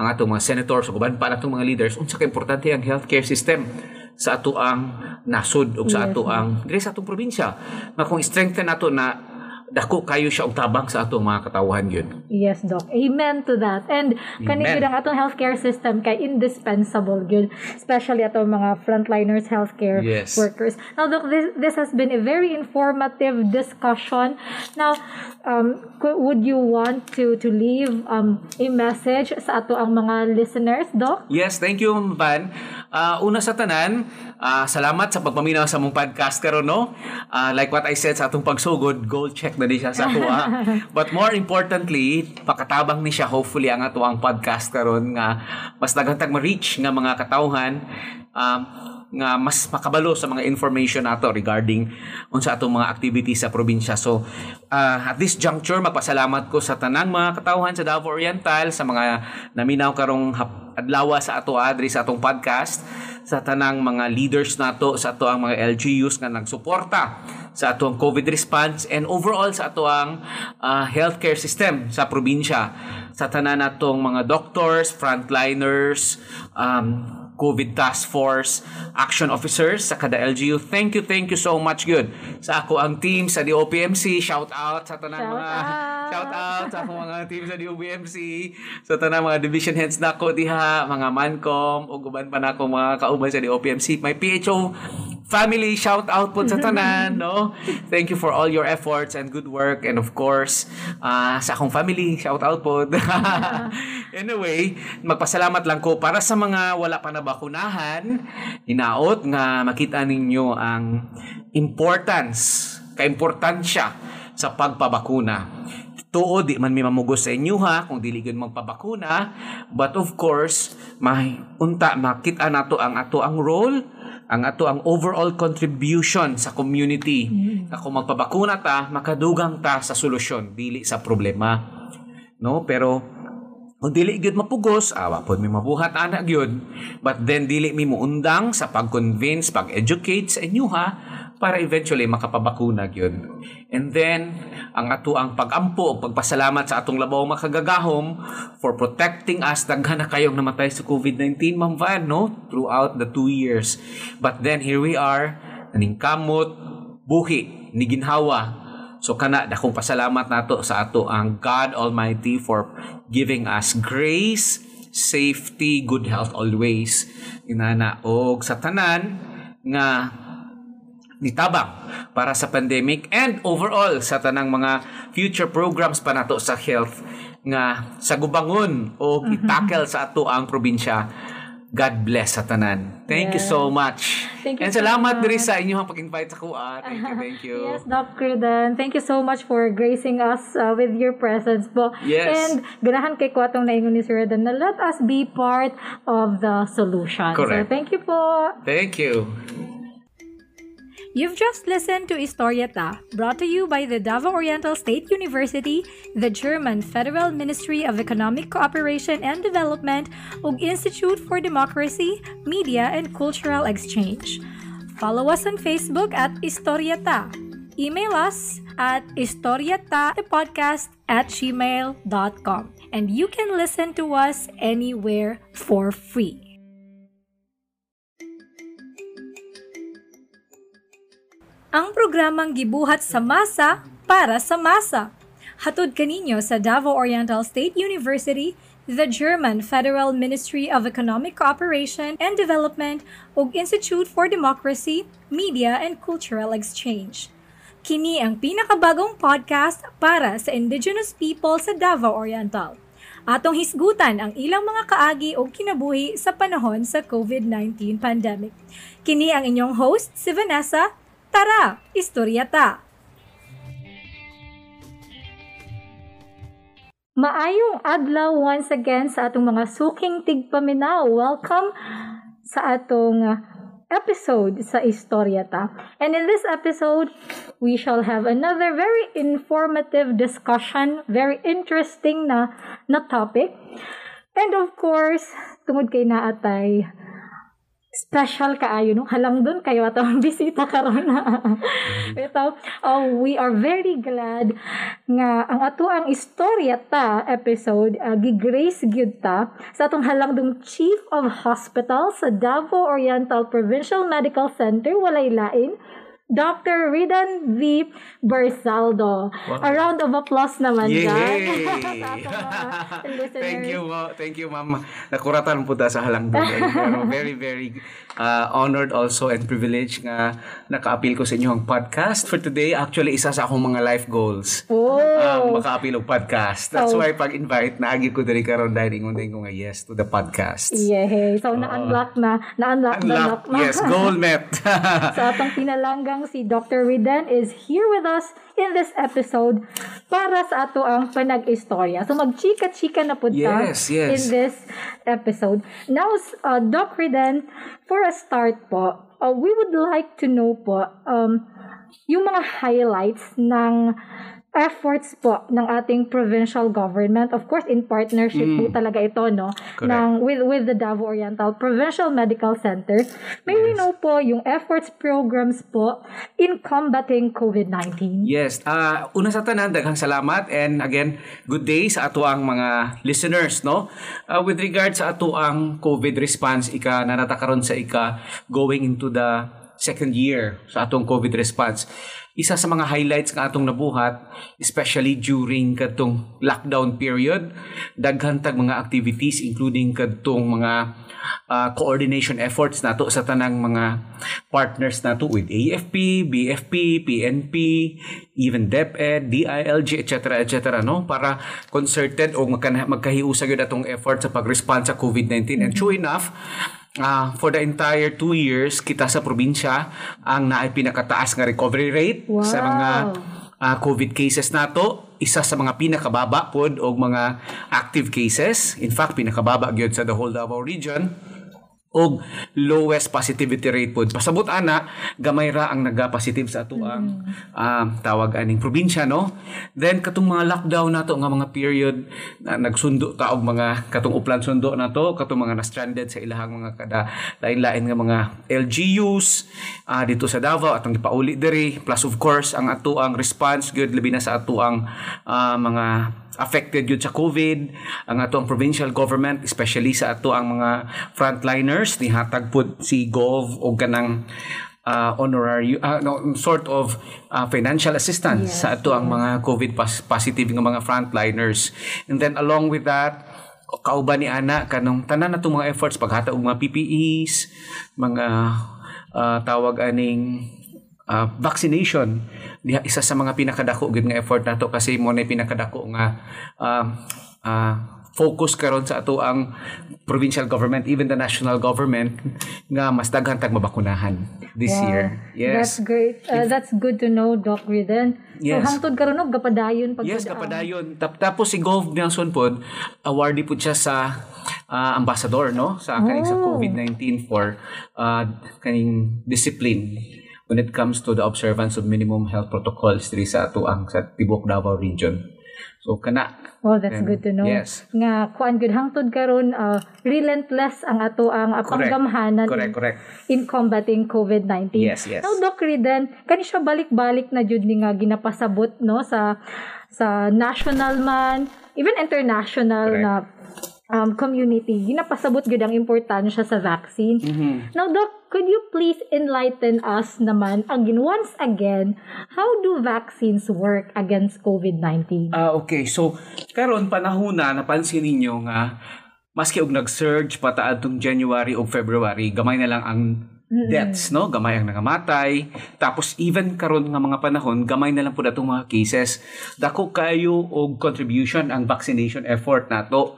ang atong mga senators ug uban pa natong mga leaders unsa ka importante ang healthcare system sa ato ang nasod ug sa Yes, ato ang diri sa atong probinsya. Nga kung strengthen nato na dako kayo siya og tabang sa atong mga katawhan yun Yes, Doc. Amen to that. And kani gyud ang atong healthcare system kay indispensable gyud, especially atong mga frontliners healthcare Yes. workers. Now, Doc, this, this has been a very informative discussion. Now, um, could, would you want to to leave um, a message sa ato ang mga listeners, Doc? Yes, thank you, Van. Ah, una sa tanan, ah, salamat sa pagpaminaw sa mong podcast karon no. Ah, like what I said sa atong pagsugod, gold check na di siya sa kuha. [laughs] But more importantly, pakatabang ni siya hopefully ang ato ang podcast karon nga mas daghang ma-reach nga mga katawhan um, nga mas makabalo sa mga information nato regarding unsa atong mga activities sa probinsya. So, ah, at this juncture, magpasalamat ko sa tanang mga katawhan sa Davao Oriental, sa mga naminaw karong adlaw sa ato adri sa atong podcast, sa tanang mga leaders nato sa ato ang mga LGUs nga nagsuporta sa ato ang COVID response and overall sa ato ang ah, healthcare system sa probinsya. sa tanan natong mga doctors, frontliners, um, COVID Task Force Action Officers sa kada LGU. Thank you, thank you so much good. Sa ako ang team sa DOPMC, shout out sa Shout mga out. shout out sa akong mga team sa DOPMC, sa tanang mga division heads nako diha, mga mancom ug uban pa nako mga kauban sa DOPMC. My PHO family, shout out po sa tanan, [laughs] no? Thank you for all your efforts and good work and of course, ah, sa akong family, shout out po. [laughs] anyway, magpasalamat lang ko para sa mga wala pa nabakunahan, inaot nga makita ninyo ang importance, kaimportansya sa pagpabakuna. Tuo, di man may mamugos sa inyo ha, kung dili gyud magpabakuna. But of course, may unta makita nato ang ato ang role, ang ato ang overall contribution sa community. Sa kung magpabakuna ta, makadugang ta sa solusyon, dili sa problema. No? Pero kung dili gyud mapugos, awa pod mi mabuhat ana gyud. But then dili mi muundang sa pag-convince, pag-educate sa inyo ha para eventually makapabakuna gyud. And then ang ato ang pagampo o pagpasalamat sa atong labaw makagagahom for protecting us daghan na kayong namatay sa COVID-19 Ma'am Van no throughout the two years. But then here we are naning kamot buhi ni ginhawa So kana dakong pasalamat nato sa ato ang God Almighty for giving us grace, safety, good health always. Inana og sa tanan nga nitabang para sa pandemic and overall sa tanang mga future programs pa nato sa health nga sa gubangon o itakel sa ato ang probinsya. God bless sa tanan. Thank you so much. Thank you and so salamat diri sa inyong pag-invite sa kuha. Thank you, [laughs] thank you. Yes, Doc Cruden. Thank you so much for gracing us uh, with your presence po. Yes. And ganahan kay ko atong naingon ni Sir Reden na let us be part of the solution. Correct. So, thank you po. Thank you. You've just listened to Historieta, brought to you by the Davao Oriental State University, the German Federal Ministry of Economic Cooperation and Development, ug Institute for Democracy, Media and Cultural Exchange. Follow us on Facebook at Historieta. Email us at historietapodcast at gmail.com. And you can listen to us anywhere for free. Ang programang gibuhat sa masa para sa masa. Hatod kaninyo sa Davao Oriental State University, the German Federal Ministry of Economic Cooperation and Development ug Institute for Democracy, Media and Cultural Exchange. Kini ang pinakabagong podcast para sa indigenous people sa Davao Oriental. Atong hisgutan ang ilang mga kaagi o kinabuhi sa panahon sa COVID-19 pandemic. Kini ang inyong host, si Vanessa. Tara, istorya ta! Maayong adlaw once again sa atong mga suking tigpaminaw. Welcome sa atong uh, episode sa Istorya Ta. And in this episode, we shall have another very informative discussion, very interesting na na topic. And of course, tungod kay naatay special kaayo no? Halang doon kayo atong [laughs] bisita karon. Na ito uh, we are very glad nga ang ato ang istorya ta episode uh, gigrace gyud ta sa atong halang dong chief of hospital sa Davao Oriental Provincial Medical Center walay lain Dr. Ridan V. Bersaldo. A round of applause naman Yay! dyan. [laughs] sa. Thank you, uh, thank you, ma'am. Nakuratan po ta sa halang doon. [laughs] Pero very, very uh, honored also and privileged nga naka-appeal ko sa inyong podcast for today. Actually, isa sa akong mga life goals. Oh. Ang maka-appeal og podcast. That's So- why pag-invite, naagi ko diri karon dahil ingon din ko nga yes to the podcast. Yay! So, na-unlock na. Na-unlock na. Yes, goal met. [laughs] So, atong pinalanggang si Dr. Riden is here with us in this episode para sa ato ang panag-istorya. So, magchika-chika na po ta Yes, yes. in this episode. Now, uh, Doc Riden, for a start po, uh, we would like to know po um, yung mga highlights ng efforts po ng ating provincial government. Of course in partnership po talaga ito no? Correct. ng with with the Davao Oriental Provincial Medical Center. May we know po yung efforts programs po in combating COVID-19 Yes, ah una sa tanan daghang salamat and again good day sa ato ang mga listeners no. Ah, with regard sa ato ang COVID response ika nanata karon sa ika going into the second year sa atong COVID response. Isa sa mga highlights nga atong nabuhat especially during kadtong lockdown period daghan tag mga activities including kadtong mga ah, coordination efforts nato sa tanang mga partners nato with AFP, BFP, PNP, even DepEd, DILG, etc. etc. no para concerted o magka- magkahiusa gyud atong effort sa pag-respond sa COVID-19 and true enough ah, for the entire two years kita sa probinsya ang naay pinakataas nga recovery rate sa Wow. mga ah, COVID cases nato. Isa sa mga pinakababa pod og mga active cases. In fact pinakababa gyud sa the whole Davao region og lowest positivity rate pod pasabot ana gamay ra ang naga-positive sa ato ang ah, tawag aning probinsya no? Then katong mga lockdown nato nga mga period na nagsundo ta og mga katong uplan sundo nato katong mga na-stranded sa ilahang mga kada lain-lain nga mga LGUs ah, dito sa Davao atong gipauli diri. Plus of course ang ato ang response gyud labi na sa ato ang ah, mga affected yun sa COVID, ang ato ang provincial government, especially sa ato ang mga frontliners, ni hatag pod si Gov o ganang uh, honorary, ah, no, sort of ah, financial assistance Yes, sa ato ang mga COVID pas- positive nga mga frontliners. And then along with that, kauban ni ana kanong tanan na mga efforts paghatag og mga PPEs, mga ah, tawag aning uh, vaccination diha isa sa mga pinakadako gid nga effort nato kasi mo na pinakadako nga um, uh, focus karon sa ato ang provincial government even the national government nga mas daghan tag mabakunahan this Wow. year That's yes great. Uh, that's good to know, Doc Riden. Yes. So, hangtod karon og gapadayon pag Yes, kapadayon. Tap, tapos si Gov Nelson pod, awardee po siya sa ah, ambassador, no? Sa kaning sa Oh. COVID-19 for uh, kaning discipline when it comes to the observance of minimum health protocols diri sa ato ang sa Tibok Davao region. So kana Oh, that's And- good to know. yes. Nga kuan gud hangtod karon uh, relentless ang ato ang uh, panggamhanan correct, correct. in combating COVID-19. Yes, yes. Now, Doc Riden, kani siya balik-balik na jud ni nga ginapasabot no sa sa national man, even international Correct. na um, community, ginapasabot gud ang importansya sa vaccine. Mm-hmm. Now, Doc, could you please enlighten us naman again, once again, how do vaccines work against COVID-19? Ah, okay. So, karon panahon na napansin ninyo nga maski og nag-surge pataad tong January o February, gamay na lang ang deaths, no? Gamay ang nangamatay. Tapos even karon nga mga panahon, gamay na lang pud atong mga cases. Dako kayo og contribution ang vaccination effort nato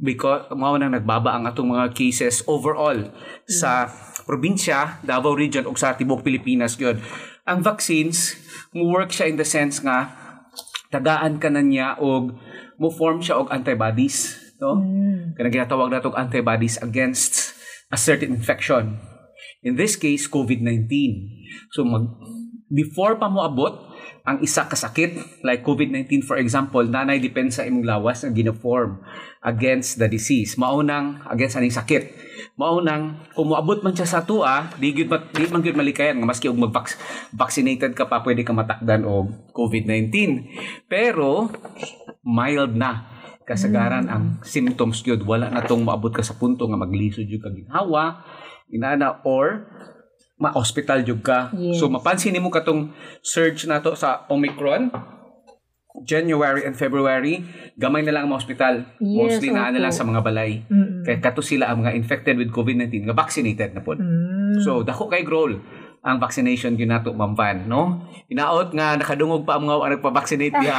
because mao nang nagbaba ang atong mga cases overall sa probinsya, Davao Region ug sa tibok Pilipinas gyud. Ang vaccines mo work siya in the sense nga tagaan ka na niya og mo form siya og antibodies no? Kanang ginatawag nato antibodies against a certain infection. In this case COVID-19 so mag before pa mo abot ang isa ka sakit like COVID-19 for example nanay depensa imong lawas nga gina-form against the disease. Maunang against aning sakit. Maunang kung moabot man siya sa tua di gyud di man gyud malikayan nga maski og mag vaccinated ka pa pwede ka matakdan og COVID-19 pero mild na kasagaran ang symptoms gyud. Wala na tong maabot ka sa punto nga maglisod jud ka ginhawa inana or ma-hospital jud ka Yes. so mapansin nimo katong surge nato sa Omicron January and February, gamay na lang ang hospital. Yes, Mostly na opo. lang sa mga balay. Kaya kato sila ang mga infected with COVID-19 nga vaccinated na po. Mm. So, dako kay role ang vaccination gyud nato mampan, no? Inaot nga nakadungog pa mga ang nagpa-vaccinate diha.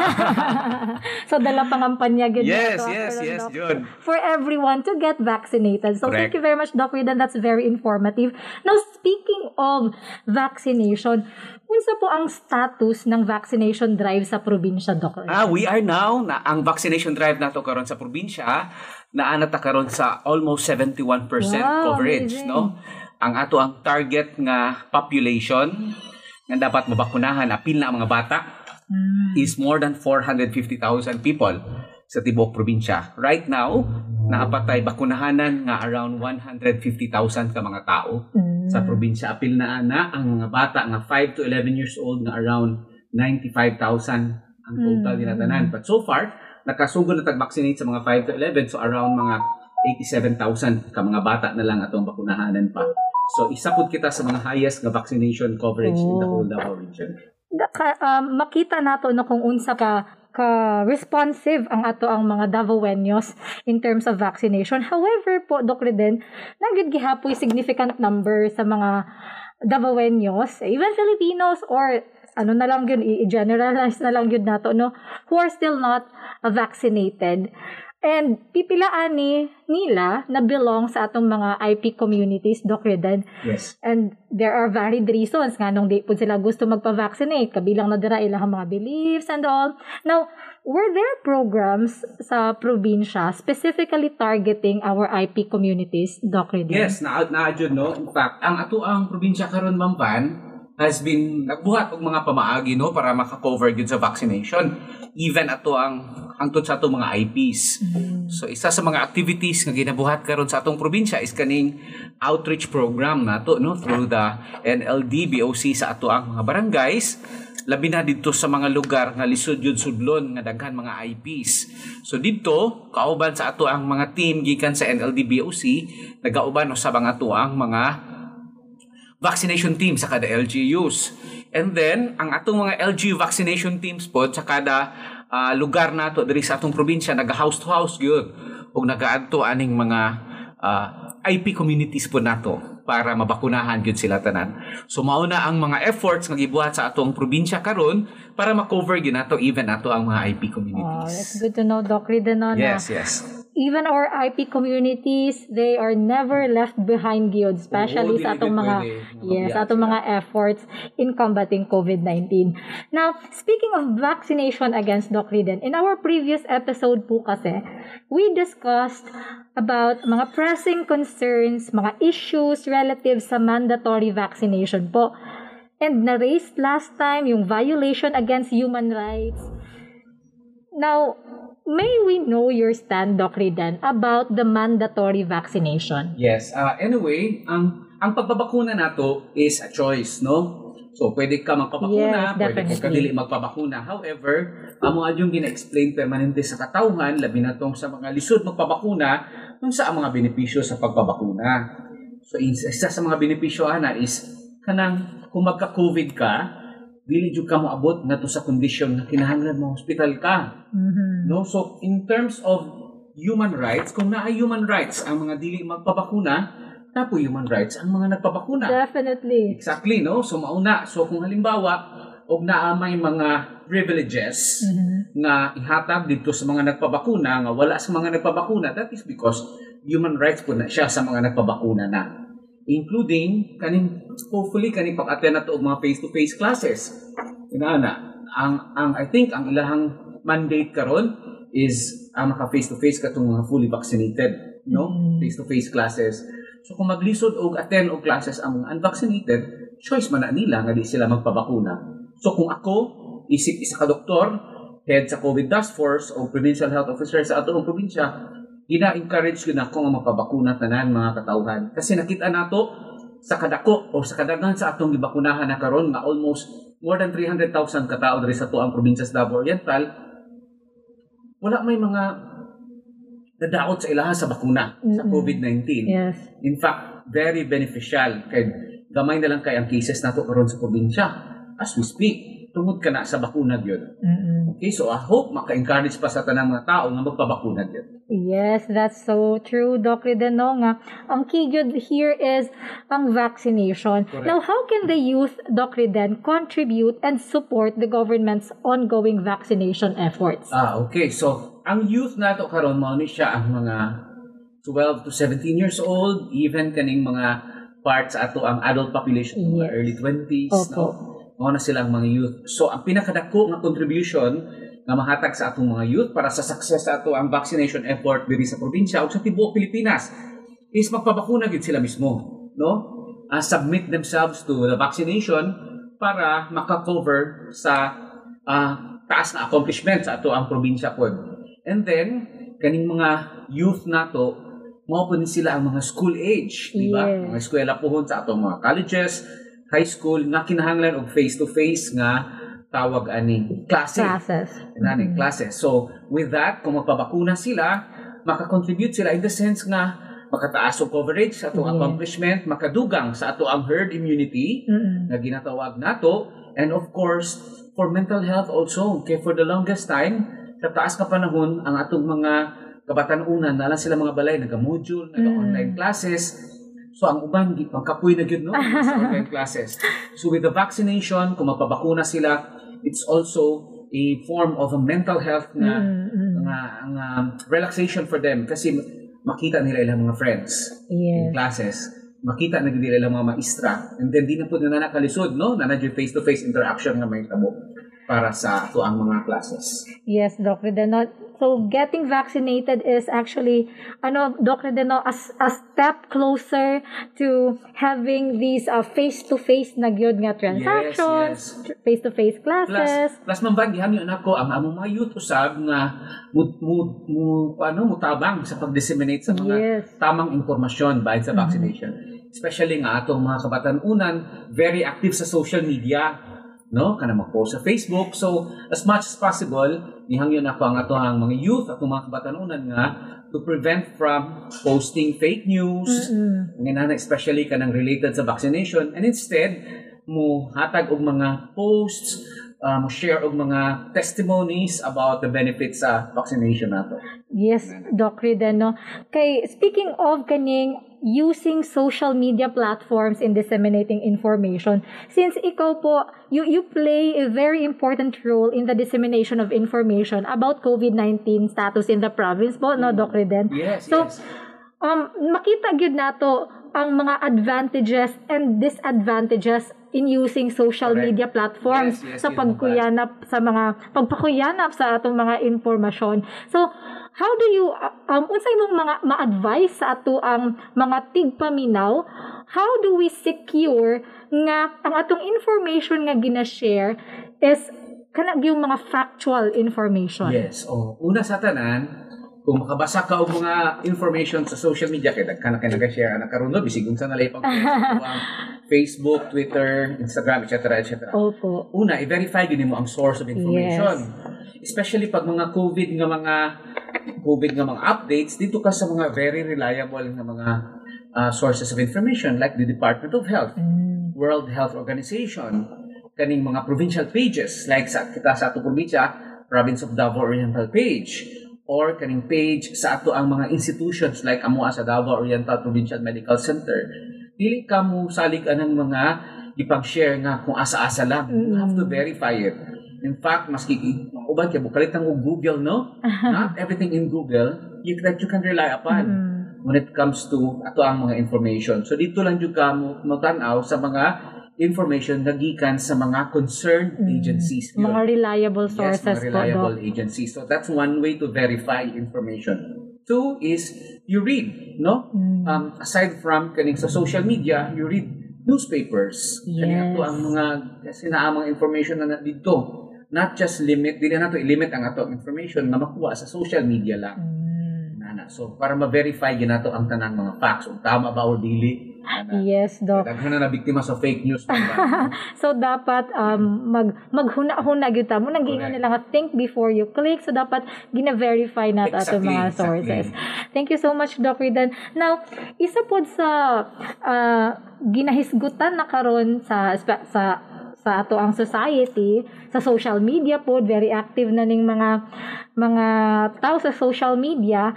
[laughs] so, dala pangampanya gud yes, nato, yes, Karon, yes, Doc. yun. for everyone to get vaccinated. So thank Correct. you very much, Doc Ridan. That's very informative. Now, speaking of vaccination, unsa po ang status ng vaccination drive sa probinsya, Doc? Ah, we are now na ang vaccination drive nato karon sa probinsya naana ta karon sa almost 71% Wow, coverage, amazing. no? Ang ato ang target nga population nga dapat mabakunahan apil na ang mga bata is more than 450,000 people sa tibok probinsya. Right now, nakapatay bakunahanan nga around 150,000 ka mga tao sa probinsya. Apil na ana ang mga bata nga 5 to 11 years old nga around 95,000 ang total Mm. dinatanan. But so far, nakasugod na tag-vaccinate sa mga 5 to 11 so around mga 87,000 ka mga bata na lang atong bakunahanan pa. So isa pud kita sa mga highest nga vaccination coverage in the Oh. whole Davao region. Ka- um, makita nato no kung unsa ka ka responsive ang ato ang mga Davaoenos in terms of vaccination. However po, Dr. Reden, nagyud gihapoy significant number sa mga Davaoenos, even Filipinos or ano na lang yun, i-generalize na lang yun nato, no, who are still not vaccinated. And pipilaan ni nila na belong sa atong mga IP communities, Dr. Reden. Yes. And there are varied reasons nga nung di po sila gusto magpa-vaccinate. Kabilang na dira ilang mga beliefs and all. Now, were there programs sa probinsya specifically targeting our IP communities, Doc Reden? Yes, na na no. In fact, ang ato ang probinsya karon Ma'am Van has been nagbuhat og mga pamaagi no para maka-cover gyud sa vaccination. Even ato ang hangtod sa ato mga IPs. So isa sa mga activities nga ginabuhat karon sa atong probinsya is kaning outreach program nato no through the NLD BOC sa ato ang mga barangays labi na dito sa mga lugar nga lisod yun sudlon nga daghan mga IPs. So dito kauban sa ato ang mga team gikan sa NLD BOC nagauban sa mga ato ang mga vaccination team sa kada LGUs. And then, ang atong mga LGU vaccination teams po sa kada ah, lugar nato diri sa atong probinsya naga-house to house gyud ug nagaadto aning mga ah, IP communities po nato para mabakunahan gyud sila tanan. So mao na ang mga efforts nga gibuhat sa atong probinsya karon para ma-cover gyud nato even ato ang mga IP Oh, communities. it's good to know, Doc Reden, no, na yes, yes. Even our IP communities, they are never left behind gyud, especially Oo, sa atong mga yes, Mabiyak atong mga efforts in combating COVID-19. Now, speaking of vaccination against Doc Riden, in our previous episode po kasi, we discussed about mga pressing concerns, mga issues relative sa mandatory vaccination po. And na-raised last time yung violation against human rights. Now, may we know your stand, Doc Ridan, about the mandatory vaccination? Yes. Uh, anyway, ang ang pagbabakuna nato is a choice, no? So, pwede ka magpabakuna, Yes, pwede ka definitely. kadili magpabakuna. However, amo adyong gina-explain permanente sa katawhan, labi na tong sa mga lisod magpabakuna, kung sa mga benepisyo sa pagpabakuna. So, is- isa sa mga benepisyo ana is kanang kung magka-COVID ka, dili jud ka moabot ngadto sa kondisyon na kinahanglan mo hospital ka. Mhm. No? So, in terms of human rights, kung naa human rights ang mga dili magpabakuna, tapo human rights ang mga nagpabakuna. Definitely. Exactly, no? So, mauna. So, kung halimbawa, og naa may mga privileges Mhm. nga ihatag dito sa mga nagpabakuna, nga wala sa mga nagpabakuna, that is because human rights po na siya sa mga nagpabakuna na. Including, kaning, hopefully, kaning pag-attend na to og mga face-to-face classes. Inaana, ang, ang, I think, ang ilahang mandate karon is ang maka face-to-face katong mga fully vaccinated, no? Mm. Face-to-face classes. So kung maglisod og attend og classes ang mga unvaccinated, choice man na nila nga di sila magpabakuna. So kung ako, isip isa ka doktor, head sa COVID Task Force o Provincial Health Officer sa atong probinsya, gina-encourage ko na ako nga magpabakuna tanan mga katawhan. Kasi nakita nato sa kadako o sa kadaghan sa atong gibakunahan na karon nga almost more than 300,000 katao diri sa tuang probinsya sa Davao Oriental, wala may mga nadaot sa ilaha sa bakuna sa Mm-mm. COVID-19. Yes. In fact, very beneficial kay gamay na lang kay ang cases nato karon sa probinsya as we speak tungod ka na sa bakuna gyud. Mm-mm. Okay, so I hope maka-encourage pa sa tanang mga tao nga magpabakuna gyud. Yes, that's so true, Doc Riden. No, nga. Ang key good here is ang vaccination. Correct. Now, how can the youth, Doc Riden, contribute and support the government's ongoing vaccination efforts? Ah, okay. So, ang youth nato karon mao ni siya ang mga 12 to 17 years old, even kaning mga parts ato ang adult population, mga Yes. early 20s, Opo. no? Mao na silang mga youth. So, ang pinakadako nga contribution nga mahatag sa atong mga youth para sa success sa ato ang vaccination effort diri sa probinsya ug sa tibuok Pilipinas is magpabakuna gid sila mismo, no? Uh, submit themselves to the vaccination para maka-cover sa ah, taas na accomplishment sa ato ang probinsya pod. And then kaning mga youth nato mao po sila ang mga school age, di ba? Yes. Mga eskwela pohon sa atong mga colleges, high school nga kinahanglan og face to face nga tawag ani klase. Classes. Nani, classes. So, with that, kung magpabakuna sila, makakontribute sila in the sense nga makataas og coverage sa atong Yes. accomplishment, makadugang sa ato ang herd immunity Mm-mm. na ginatawag nato and of course for mental health also kay for the longest time sa taas ka panahon ang atong mga kabatanunan na lang sila mga balay naga-module, naga-online classes So ang uban di pangkapoy na gyud no [laughs] sa online classes. So with the vaccination, kung magpabakuna sila, it's also a form of a mental health nga Mm-mm. nga nga relaxation for them kasi makita nila ilang mga friends in Yes. classes. Makita na gid nila ilang mga maestra. And then di na po na nakalisod no, na nadyo face-to-face interaction nga may tabo para sa ato ang mga classes. Yes, Dr. Deno. So, getting vaccinated is actually, ano, Dr. Deno, a, s- a step closer to having these uh, face-to-face na gyud nga transactions, yes. face-to-face Plus, classes. plus ba, gihan yun ako, ang among mga youth usab nga mu, mu, mu, ano, mutabang sa pag-disseminate sa mga Yes. tamang impormasyon bahid sa vaccination. Especially nga atong mga kabatanunan, very active sa social media no? Kana mag-post sa Facebook. So as much as possible nihangyon ako ang atohang mga youth atong mga kabatanunan nga to prevent from posting fake news. Mm-mm. nga especially kanang related sa vaccination. And instead mo hatag og mga posts uh, mo share og mga testimonies about the benefits sa vaccination nato. Yes, Doc Riden, no? Kay, speaking of kaning using social media platforms in disseminating information, since ikaw po, you, you play a very important role in the dissemination of information about COVID-19 status in the province po, no, Doc Riden? yes So, yes. um, makita gyud nato ang mga advantages and disadvantages in using social Correct. media platforms Yes, yes, sa pagkuyanap sa mga pagpakuyanap sa atong mga impormasyon. So, how do you uh, um unsay mong mga ma-advise sa ato ang mga tigpaminaw? How do we secure nga ang atong information nga gina-share is kana yung mga factual information? yes oh una sa tanan kung makabasa ka og mga information sa social media kay dagkan na kay nag-share ana karon bisig unsa na lay pag [laughs] Facebook, Twitter, Instagram, etc. etc. Opo. Una, i-verify din mo ang source of information. Especially pag mga COVID nga mga COVID nga mga updates, dito ka sa mga very reliable nga mga uh, sources of information like the Department of Health, Mm. World Health Organization, kaning mga provincial pages like sa kita sa ato probinsya, Province of Davao Oriental page or kaning page sa ato ang mga institutions like amo sa Davao Oriental Provincial Medical Center. Dili ka mo salig anang mga ipag-share nga kung asa-asa lang. You have to verify it. In fact, maski uban kay bukalit ang Google, no? [laughs] Not everything in Google you that you can rely upon when it comes to ato ang mga information. So dito lang jud ka mo magtan-aw sa mga information na gikan sa mga concerned agencies. Yun. Mga reliable Yes, sources mga reliable po, agencies. So that's one way to verify information. Two is you read, no? Mm. Um, aside from kaning sa social media, you read newspapers. Yes. ato ang mga kasi naa mga information na dito. Not just limit, dili na to i-limit ang ato information na makuha sa social media lang. Mm. Nana. So para ma-verify ginato ang tanang mga facts kung tama ba o dili. Nana. Yes, Doc. Daghan na na biktima sa fake news. diba? [laughs] So dapat um mag maghuna-huna gyud ta mo nang Correct. nila nga think before you click so dapat gina-verify nat ato Exactly, mga exactly. sources. Thank you so much Doc Ridan. Now, isa pod sa ah, ginahisgutan na karon sa sa sa ato ang society sa social media pod very active na ning mga mga tao sa social media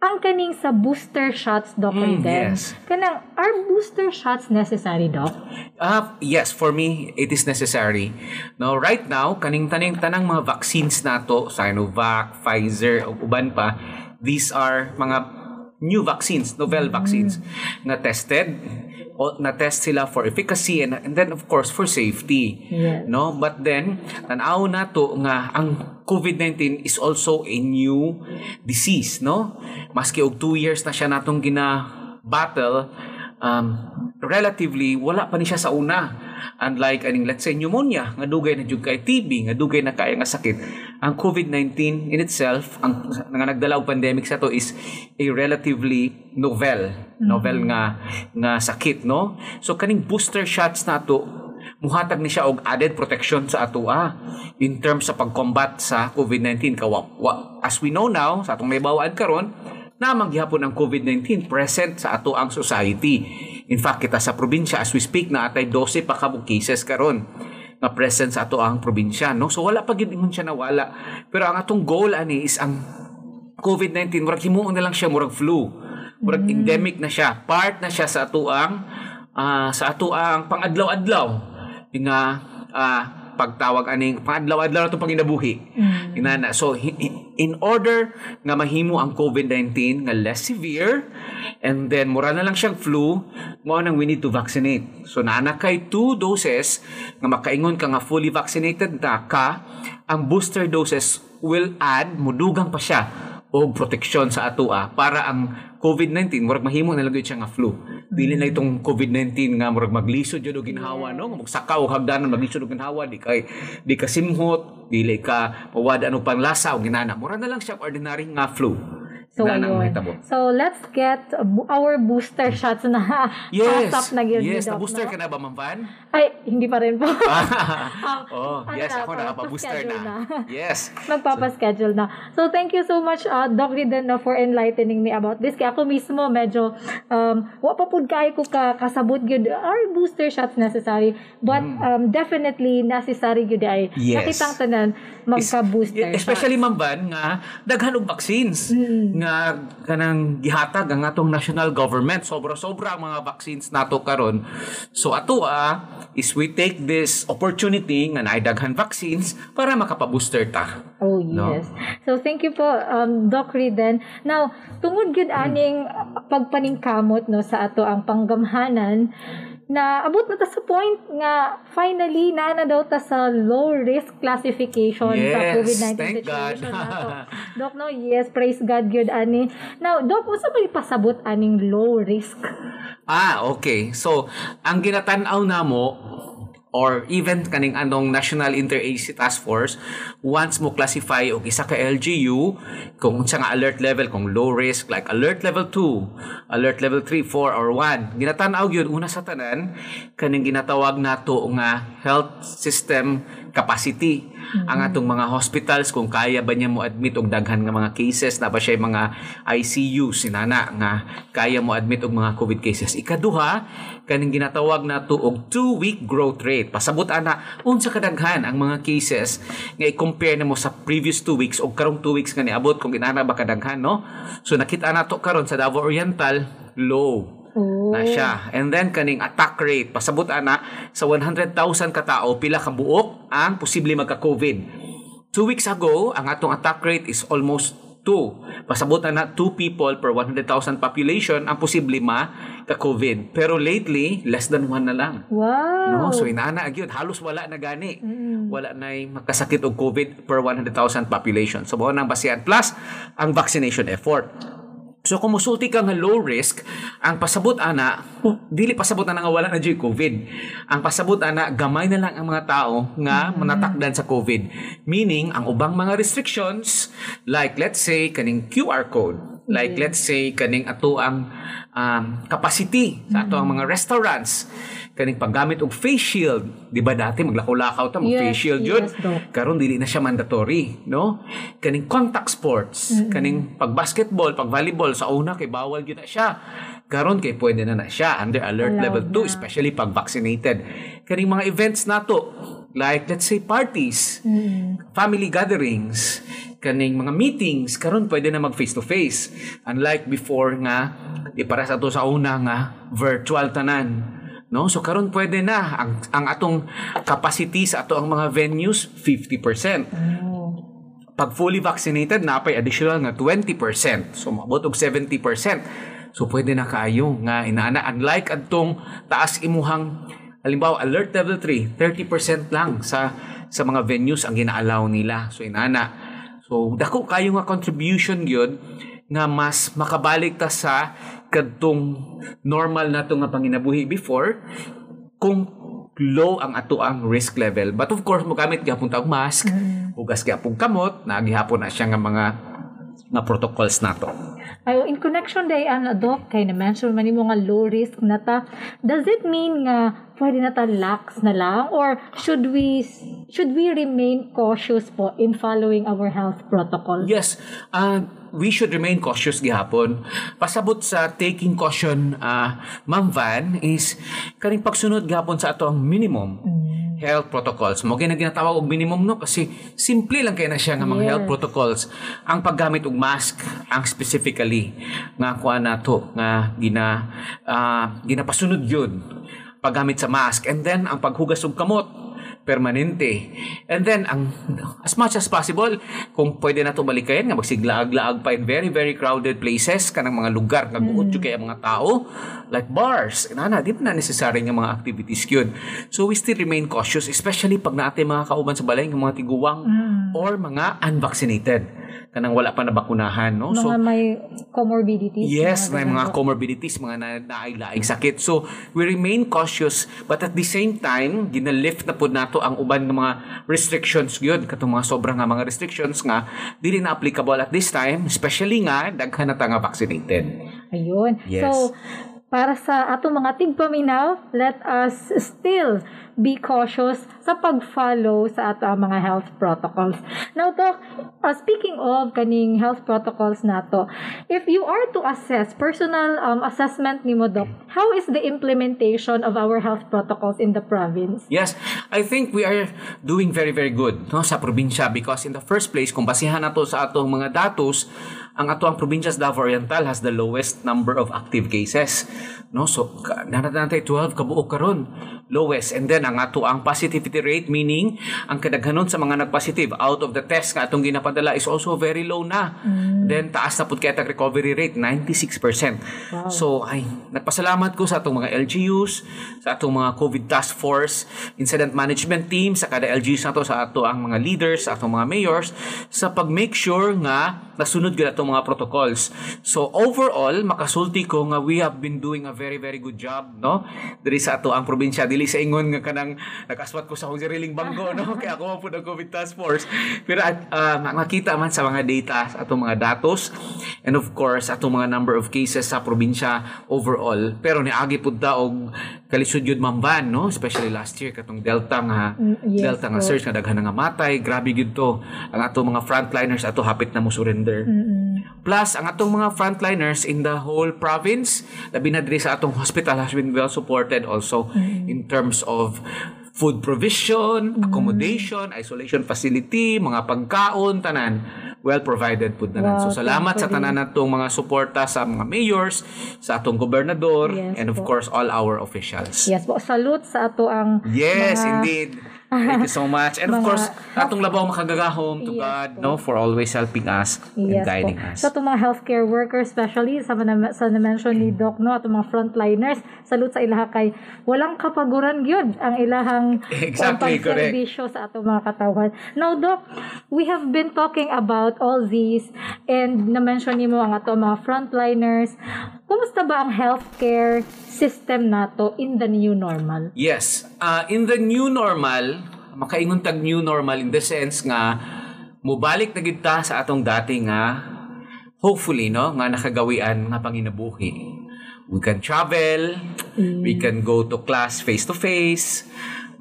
ang kaning sa booster shots Doc Mm, yes. Kanang are booster shots necessary Doc? Uh, yes, for me, it is necessary. Now, right now, kaning taning tanang mga vaccines nato, Sinovac, Pfizer, o uban pa, these are mga new vaccines, novel vaccines, na tested, o na-test sila for efficacy and, and then of course for safety. Yes. No, but then tanaw na to nga ang COVID-19 is also a new disease, no? Maski og two years na siya natong gina battle, um, relatively wala pa ni siya sa una. Unlike aning let's say pneumonia nga dugay na jud kay TB nga dugay na kaya nga sakit. Ang COVID-19 in itself ang nga nagdala og pandemic sa to is a relatively novel. Novel nga nga sakit no? So kaning booster shots nato muhatag ni siya og added protection sa atoa in terms sa pag-combat sa COVID-19 kawa wa- as we know now sa atong naibawaan karon na manggihapon ang COVID-19 present sa ato ang society. In fact, kita sa probinsya as we speak na atay 12 pa kabog cases karon nga present sa ato ang probinsya, no? So wala pa gid ingon siya nawala. Pero ang atong goal ani is ang COVID-19 murag himuon na lang siya murag flu. Murag endemic na siya. Part na siya sa ato ang ah, sa ato ang pangadlaw-adlaw nga ah, pagtawag aning pangadlaw-adlaw na itong panginabuhi. Inana. So, in order nga mahimo ang COVID-19 nga less severe and then mura na lang siyang flu, mo nang we need to vaccinate. So, naana kay two doses nga makaingon ka nga fully vaccinated na ka, ang booster doses will add, mudugang pa siya o proteksyon sa atoa para ang COVID-19 murag mahimo na lang siya nga flu. Dili na itong COVID-19 nga murag maglisod jud og ginhawa no, magsakaw og hagdanan maglisod og ginhawa di kay di ka simhot, dili ka mawad ano pang lasa og ginana. Mura na lang siya ordinary nga flu. So, ang ayun. So, let's get our booster shots na Yes. pasap na gyud yes, na booster no? ka na ba, Ma'am Van? Ay, hindi pa rin po. [laughs] [laughs] oh, ano yes, na, ako nakapa-booster na. na. [laughs] Yes. Magpapaschedule na. So, thank you so much, uh, Doc Riden, no, for enlightening me about this. Kaya ako mismo, medyo, um, wa pa pud kayo ko ka, kasabot gyud are booster shots necessary. But, um, definitely, necessary gyud ay. Mm. Yes. Nakitang tanan, magka-booster Especially ma'am Van nga daghan og vaccines Mm. nga kanang gihatag ang atong national government sobra-sobra ang mga vaccines nato karon so ato ah is we take this opportunity nga naay daghan vaccines para makapa-booster ta Oh, No? yes. So, thank you po, um, Doc Riden. Now, tungod gyud aning uh, pagpaningkamot no, sa ato ang panggamhanan, na abot na ta sa point nga finally na na daw ta sa low risk classification sa Yes, COVID-19 thank situation God. nato. [laughs] Doc no, yes, praise God gyud ani. Now, Doc, unsa ba ipasabot aning low risk? Ah, okay. So, ang ginatanaw namo or even kaning anong National Interagency Task Force once mo classify og isa ka LGU kung unsa nga alert level kung low risk like alert level 2 alert level 3 4 or 1 ginatanaw gyud una sa tanan kaning ginatawag nato nga health system capacity ang atong mga hospitals kung kaya ba niya mo admit og daghan nga mga cases na ba siya mga ICU sinana nga kaya mo admit og mga COVID cases. Ikaduha kaning ginatawag nato og 2 week growth rate. Pasabot ana unsa kadaghan ang mga cases nga i-compare nimo sa previous 2 weeks og karong 2 weeks nga niabot kung inana ba kadaghan no? So nakita nato karon sa Davao Oriental low Oh. na siya. And then kaning attack rate pasabot ana sa 100,000 ka tawo pila ka buok ang posible magka-COVID. Two weeks ago, ang atong attack rate is almost 2. Pasabot na 2 people per 100,000 population ang posible ma ka-COVID. Pero lately, less than 1 na lang. Wow. No, so inaana gyud halos wala na gani. Wala na makasakit og COVID per 100,000 population. So mao nang basihan plus ang vaccination effort. So kung musulti ka nga low risk, ang pasabot ana, oh, dili pasabot na nga wala na dyan COVID. Ang pasabot ana, gamay na lang ang mga tao nga manatakdan sa COVID. Meaning, ang ubang mga restrictions, like let's say, kaning QR code, like let's say, kaning ato ang um, capacity sa ato ang mga restaurants, kaning paggamit og face shield, di ba dati maglakaw-lakaw ta mag Yes, face shield yun? yes, karon dili na siya mandatory no? Kaning contact sports. Kaning pag basketball pag volleyball sa una kay bawal gyud na siya. Karon kay pwede na na siya. Under alert Allowed level 2 na. especially pag vaccinated. Kaning mga events nato like let's say parties family gatherings kaning mga meetings karon pwede na mag face to face unlike before nga di para sa to sa una nga virtual tanan No? So karon pwede na ang ang atong capacity sa ato ang mga venues 50%. Pag fully vaccinated na pay additional nga 20%. So maabot og 70%. So pwede na kaayo nga inaana unlike adtong taas imuhang halimbawa alert level 3 30% lang sa sa mga venues ang gina-allow nila. So inana. So dako kayo nga contribution gyud nga mas makabalik ta sa kadtong normal nato nga panginabuhi before kung low ang ato ang risk level. But of course, mogamit gyapon ta og mask, hugas gyapon kamot, nagihapon na siya nga mga nga protocols nato. Ayo, in connection day an doc kay na mention man mo nga low risk na ta does it mean nga pwede na ta lax na lang? Or should we should we remain cautious po in following our health protocol? Yes, uh, we should remain cautious gihapon. Pasabot sa taking caution, uh, Ma'am Van, is kaning pagsunod gihapon sa ato ang minimum health protocols. Mo na ginatawag og minimum no kasi simple lang kay na siya nga mga Yes. health protocols. Ang paggamit og mask ang specifically nga kuha nato nga gina ah, ginapasunod yun paggamit sa mask and then ang paghugas og kamot permanente. And then, ang as much as possible, kung pwede na ito balikayan, nga magsiglaag-laag pa in very, very crowded places, kanang mga lugar, nga buot mm. kaya mga tao, like bars, nana, di pa na necessary nga mga activities yun. So, we still remain cautious, especially pag natin mga kauban sa balay, ng mga tiguwang or mga unvaccinated kanang wala pa nabakunahan no mga may comorbidities Yes, mga may mga comorbidities, mga na naay-laing sakit. So, we remain cautious but at the same time, ginalift na po nato ang uban ng mga restrictions yun, katong mga sobrang nga mga restrictions nga dili na applicable at this time, especially nga daghan na ta nga vaccinated. Ayun. Yes. So, para sa ato mga tigpaminaw, let us still be cautious sa pag-follow sa ato ang mga health protocols. Now, Doc, uh, speaking of kaning health protocols nato, if you are to assess, personal um, assessment ni mo, Doc, how is the implementation of our health protocols in the province? Yes, I think we are doing very very good no sa probinsya because in the first place kung basihan nato sa atong mga datos ang ato ang probinsya sa Davao Oriental has the lowest number of active cases. No so nanatay 12 kabuok karon lowest. And then ang ato ang positivity rate meaning ang kadaghanon sa mga nagpositive out of the test nga atong ginapadala is also very low na. Then taas na pud kay recovery rate 96% so ay nagpasalamat ko sa atong mga LGUs sa atong mga COVID task force incident management team sa kada LGUs nato sa ato ang mga leaders sa atong mga mayors sa pag-make sure nga nasunod gyud atong mga protocols. So overall makasulti ko nga we have been doing a very very good job no? Diri sa ato ang probinsya. Dili sa ingon nga kanang nakaswat ko sa akong sariling bangko no? [laughs] Kaya ako pud ang COVID task force. Pero uh, makita man sa mga data sa atong mga datos and of course atong mga number of cases sa probinsya overall. Pero niagi pud ta og kalisod yun mamban no? Especially last year katong delta nga Mm, yes delta nga po. surge nga daghan nga matay. Grabe gyud to ang atong mga frontliners ato hapit na mo surrender plus ang atong mga frontliners in the whole province labi na diri sa atong hospital has been well supported also in terms of food provision, accommodation, isolation facility, mga pagkaon, tanan well provided pud tanan. Wow, so salamat sa tanan natong mga suporta sa mga mayors, sa atong gobernador, Yes and of po. course all our officials. Yes po, salute sa ato ang Yes, mga- indeed. Thank you so much. And of Mga- course, atong labaw makagagahom to Yes God, po. no, for always helping us and Yes guiding po. us. Sa itong mga healthcare workers, especially sa, na- sa na-mention ni Doc, no, atong mga frontliners, salute sa ilaha kay walang kapaguran gyud ang ilahang Exactly, ang pagserbisyo sa atong mga katawan. Now, Doc, we have been talking about all these and na-mention ni mo ang atong mga frontliners. Kumusta ba ang healthcare system nato in the new normal? Yes. Uh, in the new normal, makaingon tag new normal in the sense nga mubalik na gid ta sa atong dati nga hopefully no nga nakagawian nga panginabuhi. We can travel, we can go to class face to face,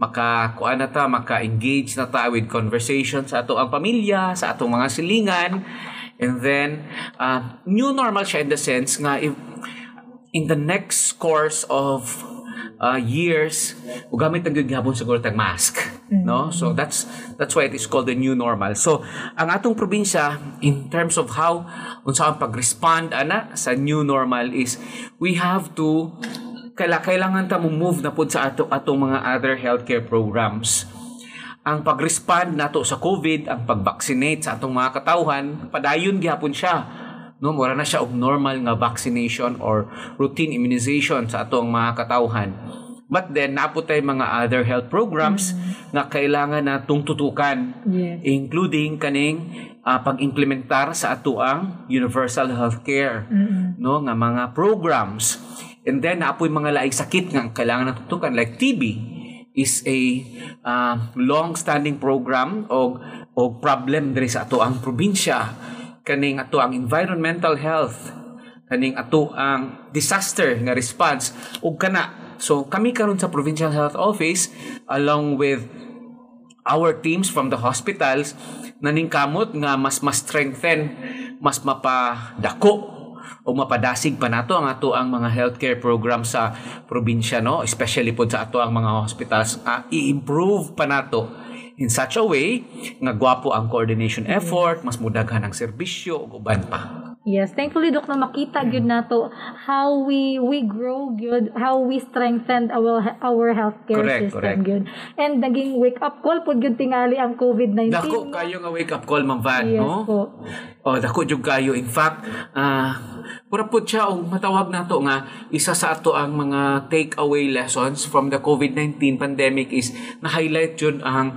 maka kuan na ta, maka-engage na ta with conversation sa ato ang pamilya, sa atong mga silingan. And then, uh, new normal siya in the sense nga if, in the next course of uh, years ugamit ang gyapon siguro tag mask no? So that's that's why it is called the new normal. So ang atong probinsya in terms of how unsa ang pag-respond ana sa new normal is we have to kaila kailangan ta mo move na pud sa ato atong mga other healthcare programs. Ang pag-respond nato sa COVID, ang pag-vaccinate sa atong mga katawhan, padayon gyapon siya. No, mura na siya og normal nga vaccination or routine immunization sa atong mga katawhan. But then, napo tay mga other health programs nga kailangan natong tutukan Yes. including kaning ah, pag-implementar sa ato ang universal healthcare no nga mga programs and then naapoy mga laing sakit nga kailangan natutukan like TB is a uh, long-standing program o o problem diri sa ato ang probinsya kaning ato ang environmental health kaning ato ang disaster nga response ug kana so kami karon sa provincial health office along with our teams from the hospitals naningkamot nga mas mas strengthen mas mapadako o mapadasig pa nato ang ato ang mga healthcare program sa probinsya no? Especially pod sa ato ang mga hospitals uh, i-improve pa nato in such a way nga gwapo ang coordination effort mas mudaghan ang serbisyo ug uban pa Yes, thankfully dok na makita gyud nato how we we grow gyud, how we strengthened our our healthcare Correct, system gyud. And naging wake up call pud gyud tingali ang COVID-19. Dako kayo nga wake up call Ma'am Van, Yes no? po. Oh, dako jud kayo. In fact, ah pura pud siya og matawag nato nga isa sa ato ang mga take-away lessons from the COVID-19 pandemic is na-highlight jud ang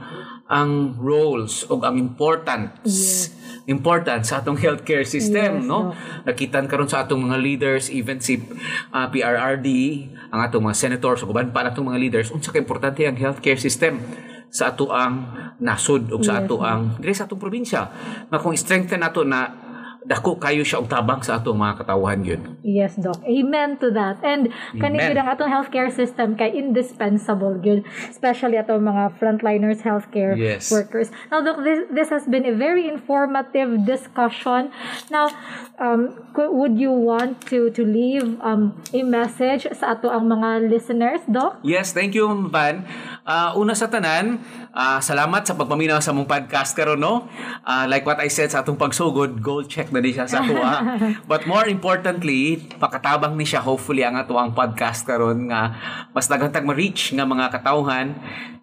ang roles o ang importance important sa atong healthcare system Yes, no? nakitan karon sa atong mga leaders even si ah, PRRD ang atong mga senators ug uban pa natong mga leaders unsa ka importante ang healthcare system sa ato ang nasod ug sa Yes, ato ang diri sa atong probinsya. Nga kung strengthen nato na dako kayo siya og tabang sa atong mga katawhan yun Yes, Doc. Amen to that. And kani ang atong healthcare system kay indispensable gyud, especially atong mga frontliners healthcare Yes. workers. Now, Doc, this, this has been a very informative discussion. Now, um, would you want to to leave um, a message sa ato ang mga listeners, Doc? Yes, thank you, Van. Ah, una sa tanan, ah, salamat sa pagpaminaw sa mong podcast karon no. Ah, like what I said sa atong pagsugod, gold check na di siya sa ako. ah. [laughs] But more importantly, pakatabang ni siya hopefully ang ato ang podcast karon nga mas dagantag ma-reach nga mga katawhan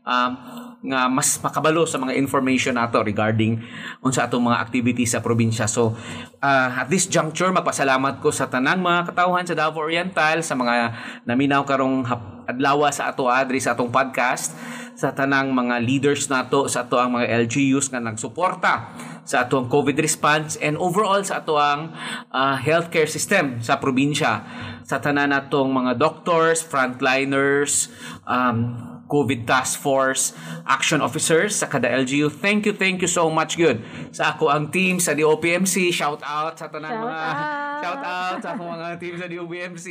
um, nga mas makabalo sa mga information nato regarding unsa atong mga activities sa probinsya. So, ah, at this juncture, magpasalamat ko sa tanang mga katawhan sa Davao Oriental, sa mga naminaw karong hap- adlaw sa ato adri sa atong podcast, sa tanang mga leaders nato, sa ato ang mga LGUs nga nagsuporta sa ato ang COVID response and overall sa ato ang ah, healthcare system sa probinsya. Sa tanan natong mga doctors, frontliners, um, COVID Task Force Action Officers sa kada LGU. Thank you, thank you so much good. Sa ako ang team sa DOPMC, shout out sa Shout mga out. Shout out sa mga team sa DOPMC,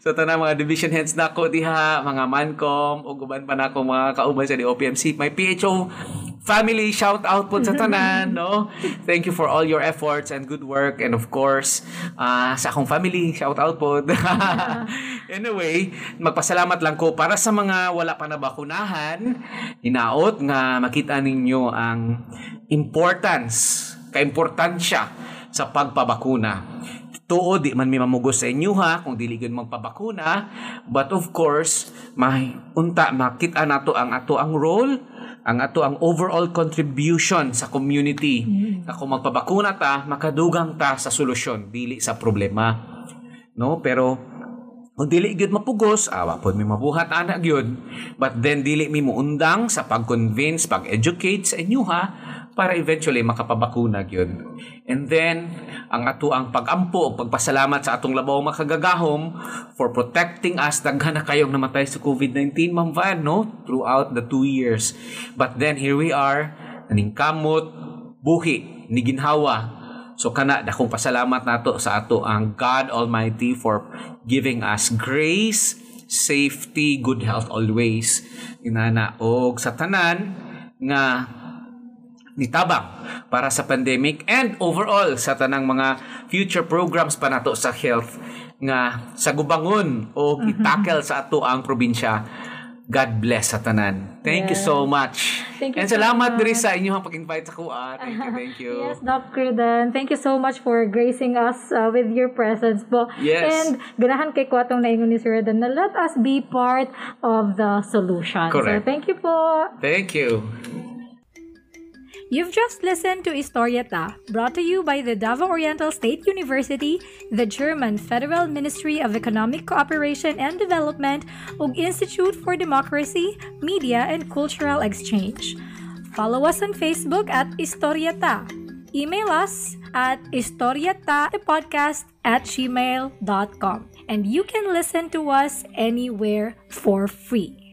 sa tanang mga division heads nako diha, mga Mancom, ug uban pa nako mga kauban sa DOPMC. My PHO family, shout out po sa tanan, [laughs] no? Thank you for all your efforts and good work and of course, ah, sa akong family, shout out po. [laughs] anyway, magpasalamat lang ko para sa mga wala pa nabakunahan, hinaot nga makita ninyo ang importance, kaimportansya sa pagpabakuna. Tuo, di man mi mamugos sa inyo ha, kung dili gyud magpabakuna. But of course, may unta makita nato ang ato ang role, ang ato ang overall contribution sa community. Na kung magpabakuna ta, makadugang ta sa solusyon, dili sa problema. No? Pero kung dili gyud mapugos, awa pod mi mabuhat ana gyud. But then dili mi muundang sa pag-convince, pag-educate sa inyo ha para eventually makapabakuna gyud. And then ang ato ang pag-ampo ug pagpasalamat sa atong labaw makagagahom for protecting us daghan na kayong namatay sa COVID-19 Ma'am Van no throughout the two years. But then here we are naningkamot buhi ni ginhawa So kana dakong pasalamat nato sa ato ang God Almighty for giving us grace, safety, good health always. Inana og sa tanan nga nitabang para sa pandemic and overall sa tanang mga future programs pa nato sa health nga sa gubangon o itakel sa ato ang probinsya. God bless sa tanan. Thank you Yes. so much. Thank you and so salamat diri sa inyong pag-invite sa kuha. Thank you, [laughs] thank you. Yes, Doc Cruden. Thank you so much for gracing us uh, with your presence po. Yes. And ganahan kay ko atong naingon ni Sir Rodan na let us be part of the solution. Correct. So, thank you po. Thank you. You've just listened to Historieta, brought to you by the Davao Oriental State University, the German Federal Ministry of Economic Cooperation and Development, ug Institute for Democracy, Media, and Cultural Exchange. Follow us on Facebook at Historieta. Email us at historietapodcast at gmail.com. And you can listen to us anywhere for free.